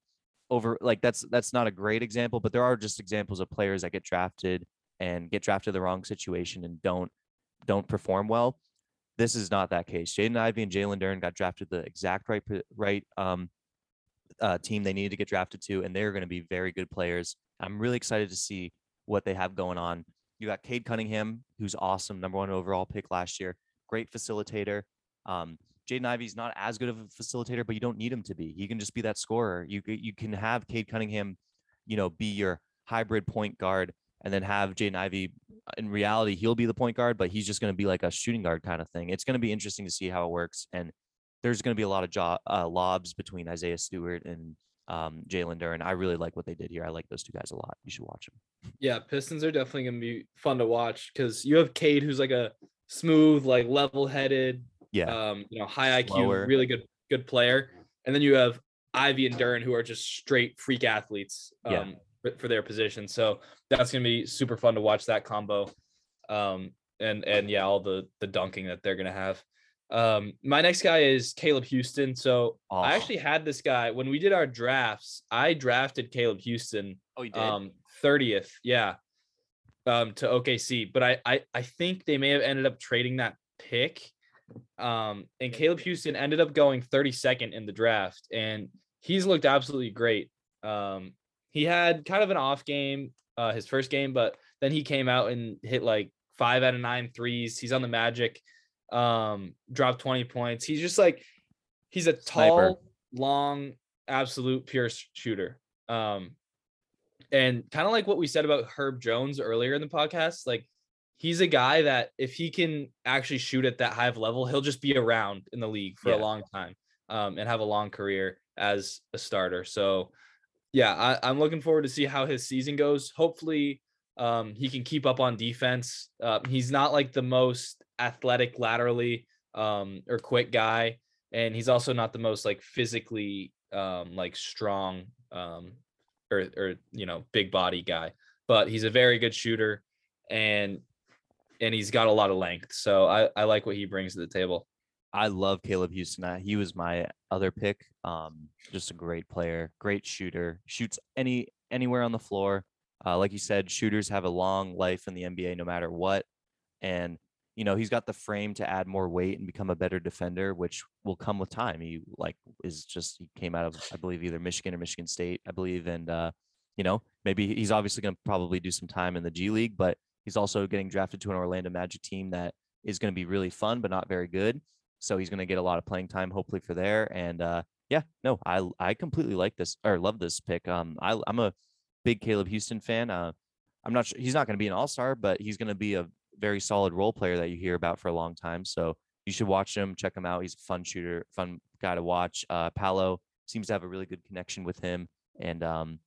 over like that's that's not a great example, but there are just examples of players that get drafted and get drafted the wrong situation and don't don't perform well. This is not that case. Jaden Ivey and Jalen Duren got drafted the exact right right um, uh, team they needed to get drafted to, and they're going to be very good players. I'm really excited to see what they have going on. You got Cade Cunningham, who's awesome, number one overall pick last year, great facilitator. Um, Jaden Ivey's not as good of a facilitator, but you don't need him to be. He can just be that scorer. You you can have Cade Cunningham, you know, be your hybrid point guard, and then have Jaden Ivey. In reality, he'll be the point guard, but he's just going to be like a shooting guard kind of thing. It's going to be interesting to see how it works, and there's going to be a lot of job uh, lobs between Isaiah Stewart and um, Jalen Duren. I really like what they did here. I like those two guys a lot. You should watch them. Yeah, Pistons are definitely going to be fun to watch because you have Cade, who's like a smooth, like level-headed, Yeah, um, you know, high IQ, Slower. really good, good player. And then you have Ivey and Duren, who are just straight freak athletes um, Yeah. For, their position. So that's gonna be super fun to watch that combo. Um, and and yeah, all the the dunking that they're gonna have. Um, my next guy is Caleb Houstan. So Oh. I actually had this guy when we did our drafts. I drafted Caleb Houstan oh, you um 30th yeah um to okc but I, I i think they may have ended up trading that pick um and caleb houstan ended up going 32nd in the draft and he's looked absolutely great um he had kind of an off game uh his first game but then he came out and hit like five out of nine threes he's on the magic um dropped 20 points he's just like he's a tall long absolute pure shooter um and kind of like what we said about Herb Jones earlier in the podcast, like he's a guy that if he can actually shoot at that high of level, he'll just be around in the league for Yeah. a long time um, and have a long career as a starter. So, yeah, I, I'm looking forward to see how his season goes. Hopefully, um, he can keep up on defense. Uh, he's not like the most athletic laterally um, or quick guy, and he's also not the most like physically um, like strong um, or or you know big body guy but he's a very good shooter and and he's got a lot of length so i i like what he brings to the table I love Caleb Houstan. Uh, He was my other pick. Um, just a great player, great shooter, shoots any anywhere on the floor. Uh, like you said, shooters have a long life in the NBA no matter what. And you know, he's got the frame to add more weight and become a better defender, which will come with time. He like is just he came out of I believe either Michigan or Michigan State, I believe, and uh, you know, maybe he's obviously going to probably do some time in the G League, but he's also getting drafted to an Orlando Magic team that is going to be really fun but not very good. So he's going to get a lot of playing time, hopefully for there. And uh, yeah, no, I I completely like this or love this pick. Um, I I'm a big Caleb Houstan fan. Uh, I'm not sure he's not going to be an all star, but he's going to be a very solid role player that you hear about for a long time. So you should watch him, check him out. He's a fun shooter, fun guy to watch. Uh, Paolo seems to have a really good connection with him, and um,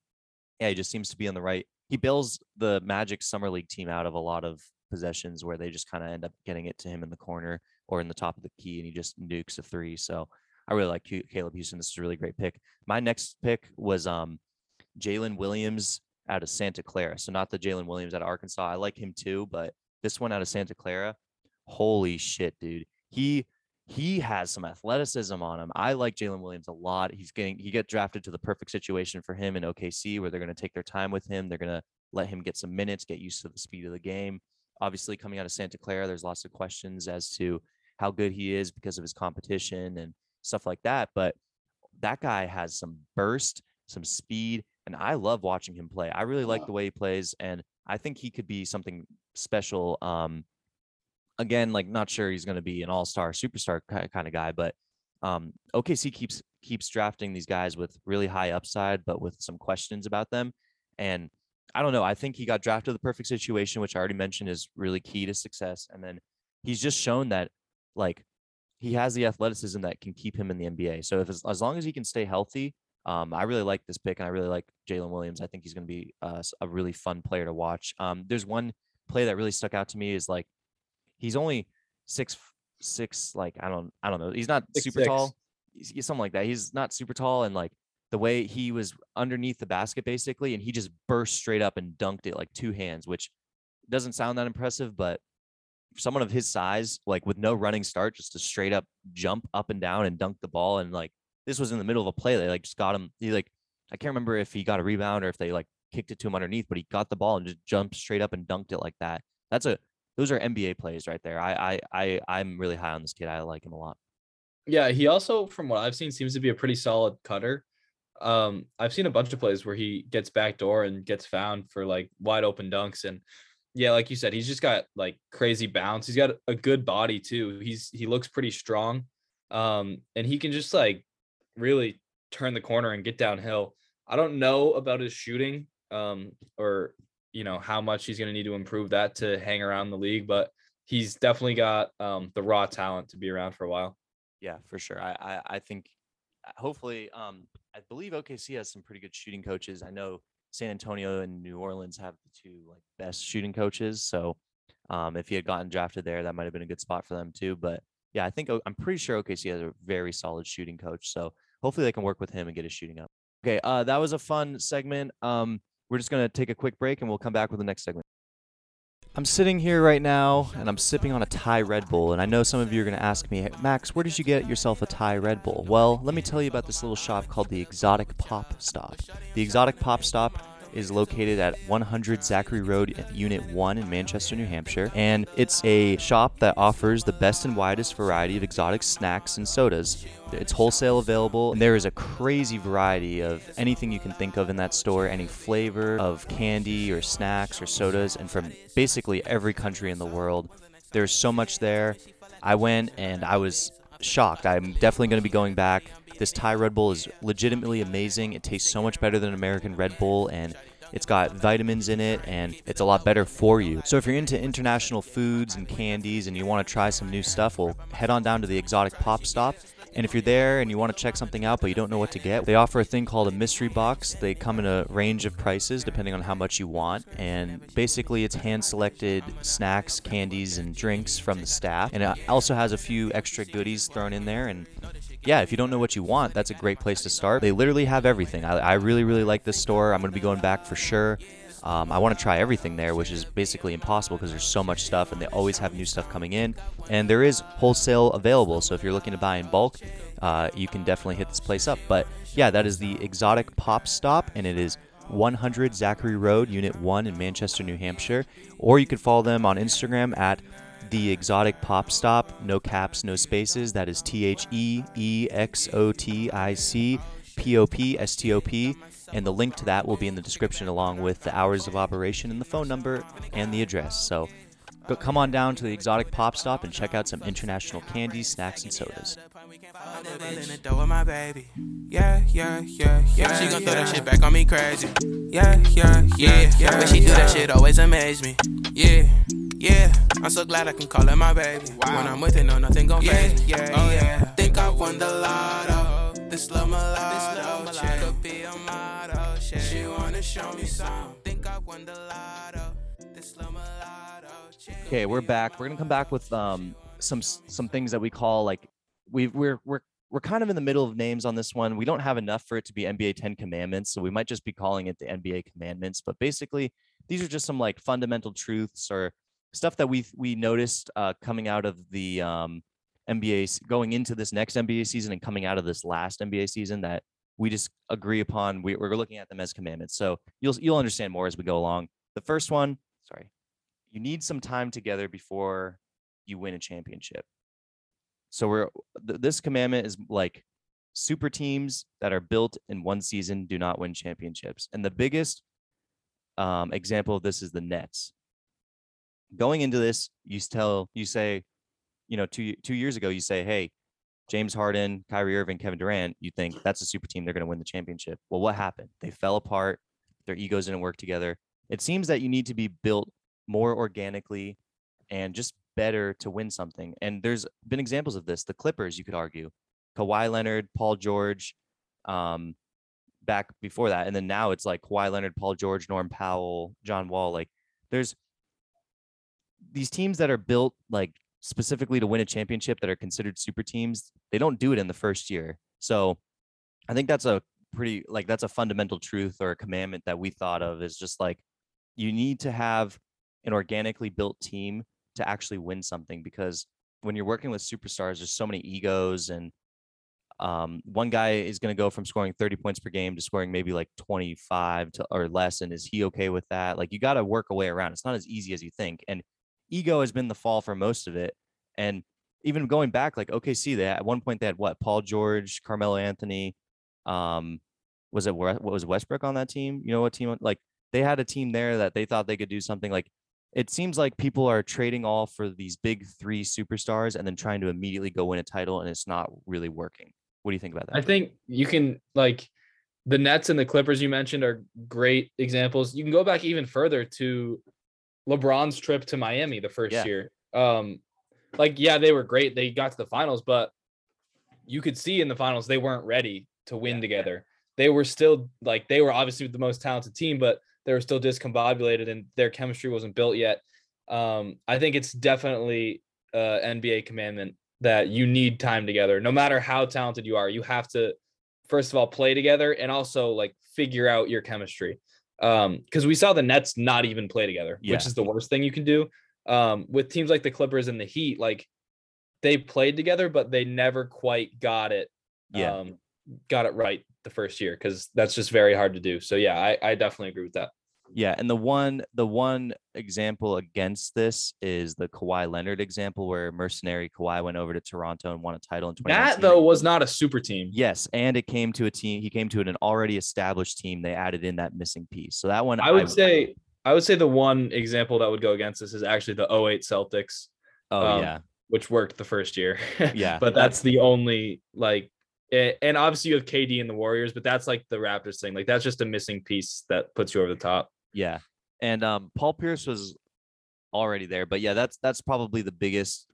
yeah, he just seems to be on the right. He bails the Magic Summer League team out of a lot of possessions where they just kind of end up getting it to him in the corner or in the top of the key, and he just nukes a three. So I really like Caleb Houstan. This is a really great pick. My next pick was um, Jalen Williams out of Santa Clara. So not the Jalen Williams out of Arkansas. I like him too, but this one out of Santa Clara, holy shit, dude. He he has some athleticism on him. I like Jalen Williams a lot. He's getting he get drafted to the perfect situation for him in OKC where they're going to take their time with him. They're going to let him get some minutes, get used to the speed of the game. Obviously, coming out of Santa Clara, there's lots of questions as to how good he is because of his competition and stuff like that. But that guy has some burst, some speed, and I love watching him play. I really like the way he plays, and I think he could be something special. Um, again, like not sure he's going to be an all-star, superstar kind of guy, but um, OKC keeps keeps drafting these guys with really high upside, but with some questions about them. And I don't know. I think he got drafted the perfect situation, which I already mentioned is really key to success. And then he's just shown that like he has the athleticism that can keep him in the NBA. So if as, as long as he can stay healthy, um, I really like this pick, and I really like Jalen Williams. I think he's going to be uh, a really fun player to watch. Um, there's one play that really stuck out to me is like he's only six six like I don't I don't know. He's not Six, super six. tall. He's, something like that. He's not super tall, and like the way he was underneath the basket basically, and he just burst straight up and dunked it like two hands, which doesn't sound that impressive, but someone of his size, like with no running start, just to straight up jump up and down and dunk the ball. And like this was in the middle of a play. They like just got him. He like I can't remember if he got a rebound or if they like kicked it to him underneath, but he got the ball and just jumped straight up and dunked it like that. That's a those are NBA plays right there. I I I I'm really high on this kid. I like him a lot. Yeah, he also, from what I've seen, seems to be a pretty solid cutter. Um, I've seen a bunch of plays where he gets backdoor and gets found for like wide open dunks. And yeah, like you said, he's just got like crazy bounce. He's got a good body too. He's he looks pretty strong. Um, and he can just like really turn the corner and get downhill. I don't know about his shooting, um, or you know, how much he's gonna need to improve that to hang around the league, but he's definitely got um the raw talent to be around for a while. Yeah, for sure. I I, I think uh, hopefully um I believe OKC has some pretty good shooting coaches. I know San Antonio and New Orleans have the two like best shooting coaches. So um if he had gotten drafted there, that might have been a good spot for them too. But yeah, I think I'm pretty sure OKC has a very solid shooting coach. So hopefully they can work with him and get his shooting up. Okay, uh that was a fun segment. Um we're just gonna take a quick break and we'll come back with the next segment. I'm sitting here right now and I'm sipping on a Thai Red Bull. And I know some of you are going to ask me, "Hey, Max, where did you get yourself a Thai Red Bull? Well, let me tell you about this little shop called the Exotic Pop Stop. The Exotic Pop Stop is located at 100 Zachary Road, Unit 1 in Manchester, New Hampshire. And it's a shop that offers the best and widest variety of exotic snacks and sodas. It's wholesale available, and there is a crazy variety of anything you can think of in that store, any flavor of candy or snacks or sodas, and from basically every country in the world. There's so much there. I went and I was shocked. I'm definitely going to be going back. This Thai Red Bull is legitimately amazing. It tastes so much better than American Red Bull, and it's got vitamins in it, and it's a lot better for you. So if you're into international foods and candies and you want to try some new stuff, well, head on down to the Exotic Pop Stop. And if you're there and you want to check something out but you don't know what to get, they offer a thing called a mystery box. They come in a range of prices depending on how much you want. And basically, it's hand selected snacks, candies, and drinks from the staff. And it also has a few extra goodies thrown in there. And yeah, if you don't know what you want, that's a great place to start. They literally have everything. I, I really, really like this store. I'm going to be going back for sure. Um, I want to try everything there, which is basically impossible because there's so much stuff and they always have new stuff coming in. And there is wholesale available. So if you're looking to buy in bulk, uh, you can definitely hit this place up. But yeah, that is the Exotic Pop Stop, and it is 100 Zachary Road, Unit 1 in Manchester, New Hampshire. Or you could follow them on Instagram at the Exotic Pop Stop, no caps, no spaces. That is T H E E X O T I C P O P S T O P. And the link to that will be in the description along with the hours of operation and the phone number and the address. So go, come on down to the Exotic Pop Stop and check out some international candies, snacks, and sodas. In the door with my baby. Yeah, yeah, yeah, yeah. She gon' throw that shit back on me crazy. Yeah, yeah, yeah, yeah. When she do that shit, always amaze me. Yeah, Yeah, I'm so glad I can call it my baby. When I'm with it, no, nothing gon' fade. Yeah, oh yeah. Think I won the lotto. This love mulatto chick could be a motto. Shit. She wanna show me some. Think I won the lotto. This love mulatto chick. Okay, we're back. We're gonna come back with um some some things that we call like we we're we're we're kind of in the middle of names on this one. We don't have enough for it to be NBA 10 commandments, so we might just be calling it the NBA commandments. But basically, these are just some like fundamental truths or stuff that we we noticed uh, coming out of the um, NBA going into this next NBA season and coming out of this last NBA season that we just agree upon. We, we're looking at them as commandments. So you'll you'll understand more as we go along. The first one, sorry, you need some time together before you win a championship. So we're th- this commandment is like super teams that are built in one season do not win championships. And the biggest um, example of this is the Nets. Going into this, you tell you say, you know, two two years ago, you say, hey, James Harden, Kyrie Irving, Kevin Durant, you think that's a super team, they're going to win the championship. Well, what happened? They fell apart. Their egos didn't work together. It seems that you need to be built more organically and just better to win something. And there's been examples of this. The Clippers, you could argue, Kawhi Leonard, Paul George, um, back before that, and then now it's like Kawhi Leonard, Paul George, Norm Powell, John Wall. Like there's these teams that are built like specifically to win a championship that are considered super teams. They don't do it in the first year. So I think that's a pretty like that's a fundamental truth or a commandment that we thought of is just like you need to have an organically built team to actually win something because when you're working with superstars there's so many egos and um, one guy is going to go from scoring 30 points per game to scoring maybe like 25 to, or less and is he okay with that? Like you got to work a way around. It's not as easy as you think and ego has been the fall for most of it and even going back like okc they at one point they had what paul george carmelo anthony um was it what was westbrook on that team? You know what team like they had a team there that they thought they could do something like it seems like people are trading all for these big three superstars and then trying to immediately go win a title and it's not really working what do you think about that I think you can like the Nets and the Clippers you mentioned are great examples. You can go back even further to LeBron's trip to Miami the first Yeah. year. Um, like yeah, they were great. They got to the finals, but you could see in the finals they weren't ready to win Yeah. together. They were still like they were obviously the most talented team, but they were still discombobulated and their chemistry wasn't built yet. Um, I think it's definitely uh NBA commandment that you need time together. No matter how talented you are, you have to first of all play together and also like figure out your chemistry. Um, because we saw the Nets not even play together, Yeah. which is the worst thing you can do. Um, with teams like the Clippers and the Heat, like they played together, but they never quite got it. Yeah. Um, got it right the first year because that's just very hard to do. So yeah, I, I definitely agree with that. Yeah, and the one the one example against this is the Kawhi Leonard example where mercenary Kawhi went over to Toronto and won a title in 2019. That though was not a super team. Yes, and it came to a team. He came to an already established team. They added in that missing piece. So that one, I would say I would say the one example that would go against this is actually the 08 Celtics, oh um, yeah, which worked the first year. <laughs> Yeah, but that's the only like and obviously you have KD and the Warriors, but that's like the Raptors thing. Like that's just a missing piece that puts you over the top. yeah. And um, Paul Pierce was already there, but yeah, that's that's probably the biggest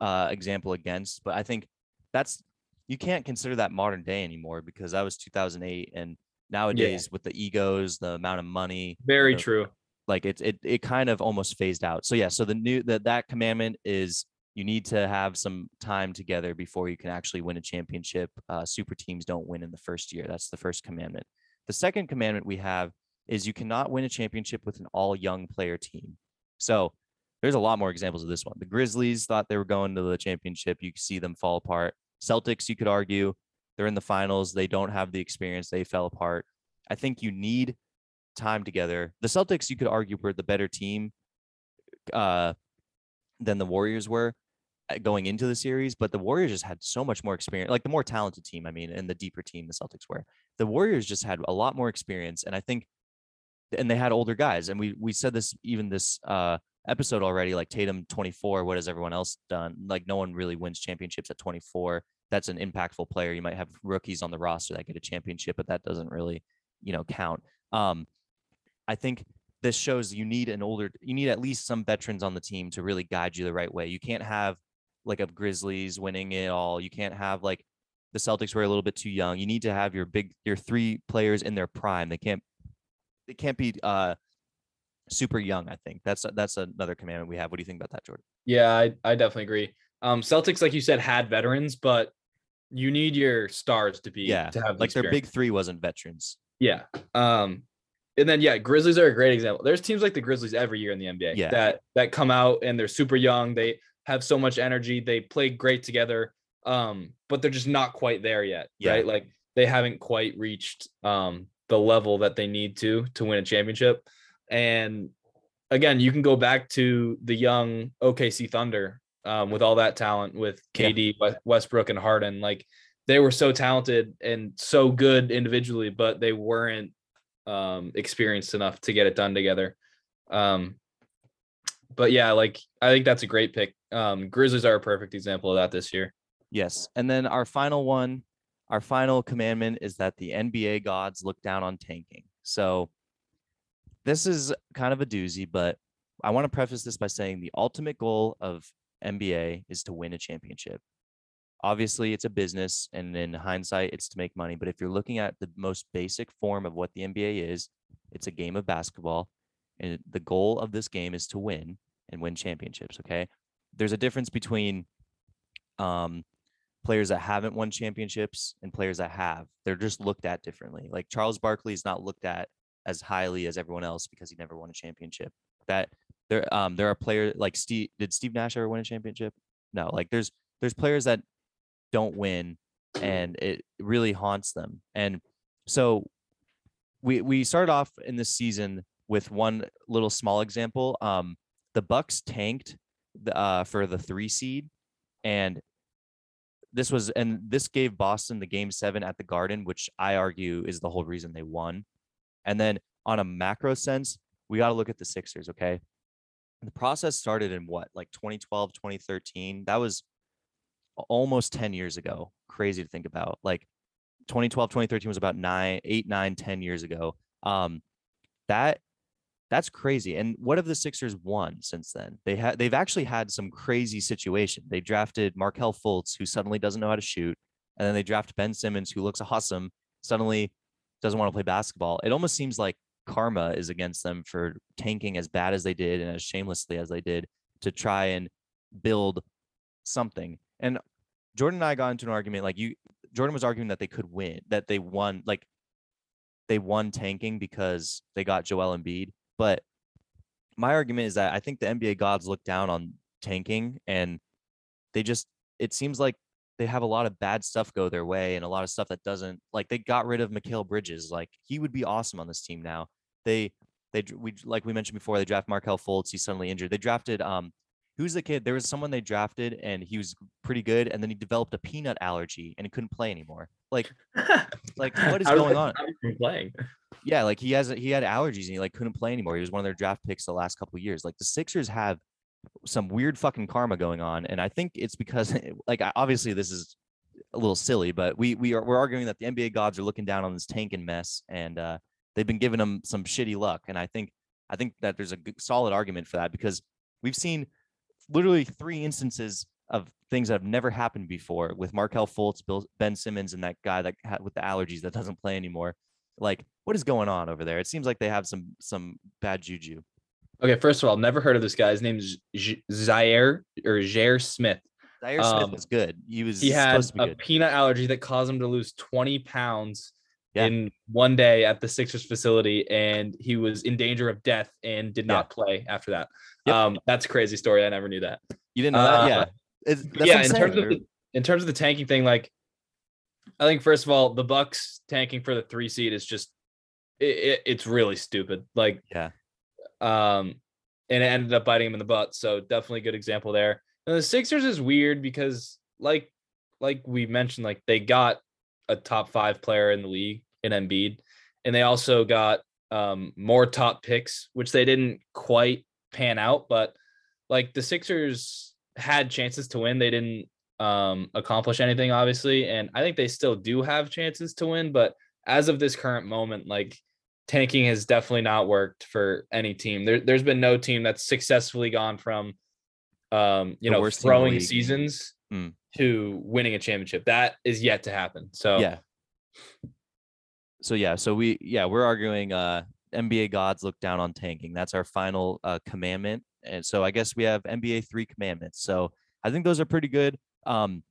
uh, example against. But I think that's you can't consider that modern day anymore because that was 2008, and nowadays with the egos, the amount of money, Very Yeah. true. like it it it kind of almost phased out. So yeah, so the new that that commandment is you need to have some time together before you can actually win a championship. Uh, super teams don't win in the first year. That's the first commandment. The second commandment we have is you cannot win a championship with an all young player team. So there's a lot more examples of this one. The Grizzlies thought they were going to the championship. You see them fall apart. Celtics, you could argue, they're in the finals. They don't have the experience. They fell apart. I think you need time together. The Celtics, you could argue, were the better team uh, than the Warriors were going into the series, but the Warriors just had so much more experience, like the more talented team, I mean, and the deeper team the Celtics were. The Warriors just had a lot more experience, and I think, and they had older guys. And we we said this even this uh, episode already, like Tatum 24. What has everyone else done? Like no one really wins championships at 24. That's an impactful player. You might have rookies on the roster that get a championship, but that doesn't really, you know, count. Um, I think this shows you need an older, you need at least some veterans on the team to really guide you the right way. You can't have like of Grizzlies winning it all. You can't have like the Celtics were a little bit too young. You need to have your big, your three players in their prime. They can't, they can't be uh super young. I think that's that's another commandment we have. What do you think about that, Jordan? Yeah, I, I definitely agree. Um, Celtics, like you said, had veterans, but you need your stars to be Yeah, to have the Like their big three wasn't veterans. Yeah. Um, and then yeah, Grizzlies are a great example. There's teams like the Grizzlies every year in the NBA Yeah. that that come out and they're super young. They have so much energy. They play great together. Um, but they're just not quite there yet. Yeah. Right. Like they haven't quite reached um the level that they need to to win a championship. And again, you can go back to the young OKC Thunder um, with all that talent with KD, Wes- Westbrook, and Harden. Like they were so talented and so good individually, but they weren't um, experienced enough to get it done together. Um, but yeah, like I think that's a great pick. Um, Grizzlies are a perfect example of that this year. Yes. And then our final one, our final commandment is that the NBA gods look down on tanking. So this is kind of a doozy, but I want to preface this by saying the ultimate goal of NBA is to win a championship. Obviously, it's a business, and in hindsight, it's to make money. But if you're looking at the most basic form of what the NBA is, it's a game of basketball. And the goal of this game is to win and win championships. Okay. There's a difference between um, players that haven't won championships and players that have. They're just looked at differently. Like Charles Barkley is not looked at as highly as everyone else because he never won a championship. That there um there are players like Steve did Steve Nash ever win a championship? No, like there's there's players that don't win and it really haunts them. And so we we started off in this season with one little small example. Um the Bucks tanked the, uh for the 3 seed and this was and this gave Boston the game 7 at the Garden, which I argue is the whole reason they won. And then on a macro sense, we got to look at the Sixers, okay? The process started in what, like 2012, 2013. That was almost 10 years ago. Crazy to think about. Like 2012, 2013 was about nine, eight, nine, 10 years ago. Um, that that's crazy. And what have the Sixers won since then? They had they've actually had some crazy situation. They drafted Markelle Fultz, who suddenly doesn't know how to shoot, and then they draft Ben Simmons, who looks awesome, suddenly doesn't want to play basketball. It almost seems like karma is against them for tanking as bad as they did and as shamelessly as they did to try and build something. And Jordan and I got into an argument like you Jordan was arguing that they could win, that they won like they won tanking because they got Joel Embiid. But my argument is that I think the NBA gods look down on tanking and they just it seems like they have a lot of bad stuff go their way and a lot of stuff that doesn't like they got rid of Mikal Bridges. Like he would be awesome on this team now. They they we like we mentioned before, they draft Markelle Fultz, he's suddenly injured. They drafted um who's the kid? There was someone they drafted and he was pretty good, and then he developed a peanut allergy and he couldn't play anymore. Like <laughs> Like, what is going on? stop him from Playing. yeah, like he has he had allergies and he like couldn't play anymore. He was one of their draft picks the last couple of years. Like the Sixers have some weird fucking karma going on, and I think it's because <laughs> like obviously this is a little silly, but we we are we're arguing that the NBA gods are looking down on this tank and mess, and uh, they've been giving them some shitty luck, and I think I think that there's a good, solid argument for that because we've seen literally three instances of things that have never happened before with Markelle Fultz, Bill, Ben Simmons, and that guy that had with the allergies that doesn't play anymore. Like, what is going on over there? It seems like they have some some bad juju. Okay, first of all, never heard of this guy. His name is Zhaire or Jair Smith. Zhaire Smith Um, was good. He was He had supposed to be a good. peanut allergy that caused him to lose 20 pounds Yeah. in one day at the Sixers facility, and he was in danger of death and did Yeah. not play after that. Yep. Um, that's a crazy story. I never knew that. You didn't know that? uh, Yeah. It's, yeah, in terms of the, in terms of the tanking thing, like I think first of all, the Bucks tanking for the three seed is just it, it, it's really stupid. Like Yeah. um, and it ended up biting him in the butt. So definitely a good example there. And the Sixers is weird because like like we mentioned, like they got a top five player in the league in Embiid, and they also got um more top picks, which they didn't quite pan out, but like the Sixers had chances to win. They didn't um accomplish anything, obviously. And I think they still do have chances to win, but as of this current moment, like tanking has definitely not worked for any team. There, there's been no team that's successfully gone from, um, you The know, throwing seasons Mm. to winning a championship. That is yet to happen. So Yeah. So yeah, so we yeah we're arguing uh NBA gods look down on tanking. That's our final uh, commandment, and so I guess we have NBA three commandments. So I think those are pretty good. Um,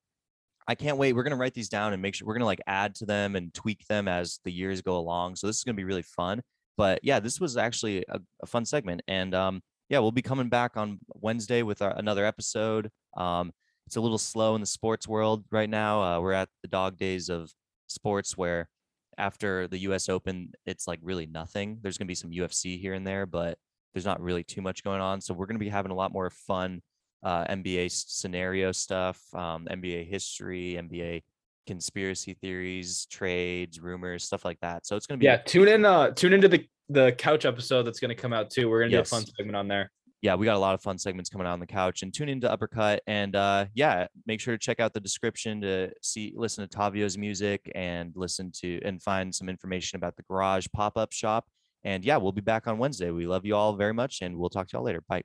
I can't wait. We're gonna write these down and make sure we're gonna like add to them and tweak them as the years go along. So this is gonna be really fun. But yeah, this was actually a, a fun segment, and um, yeah, we'll be coming back on Wednesday with our, another episode. Um, it's a little slow in the sports world right now. Uh, we're at the dog days of sports where after the US Open, it's like really nothing. There's going to be some UFC here and there, but there's not really too much going on. So we're going to be having a lot more fun uh, NBA scenario stuff, um, NBA history, NBA conspiracy theories, trades, rumors, stuff like that. So it's going to be yeah, tune in. Uh, tune into the the couch episode that's going to come out too. We're gonna do a fun segment on there. Yeah, we got a lot of fun segments coming out on the couch and tune into Uppercut. And uh, yeah, make sure to check out the description to see, listen to Tavio's music and listen to and find some information about the garage pop up shop. And yeah, we'll be back on Wednesday. We love you all very much and we'll talk to y'all later. Bye.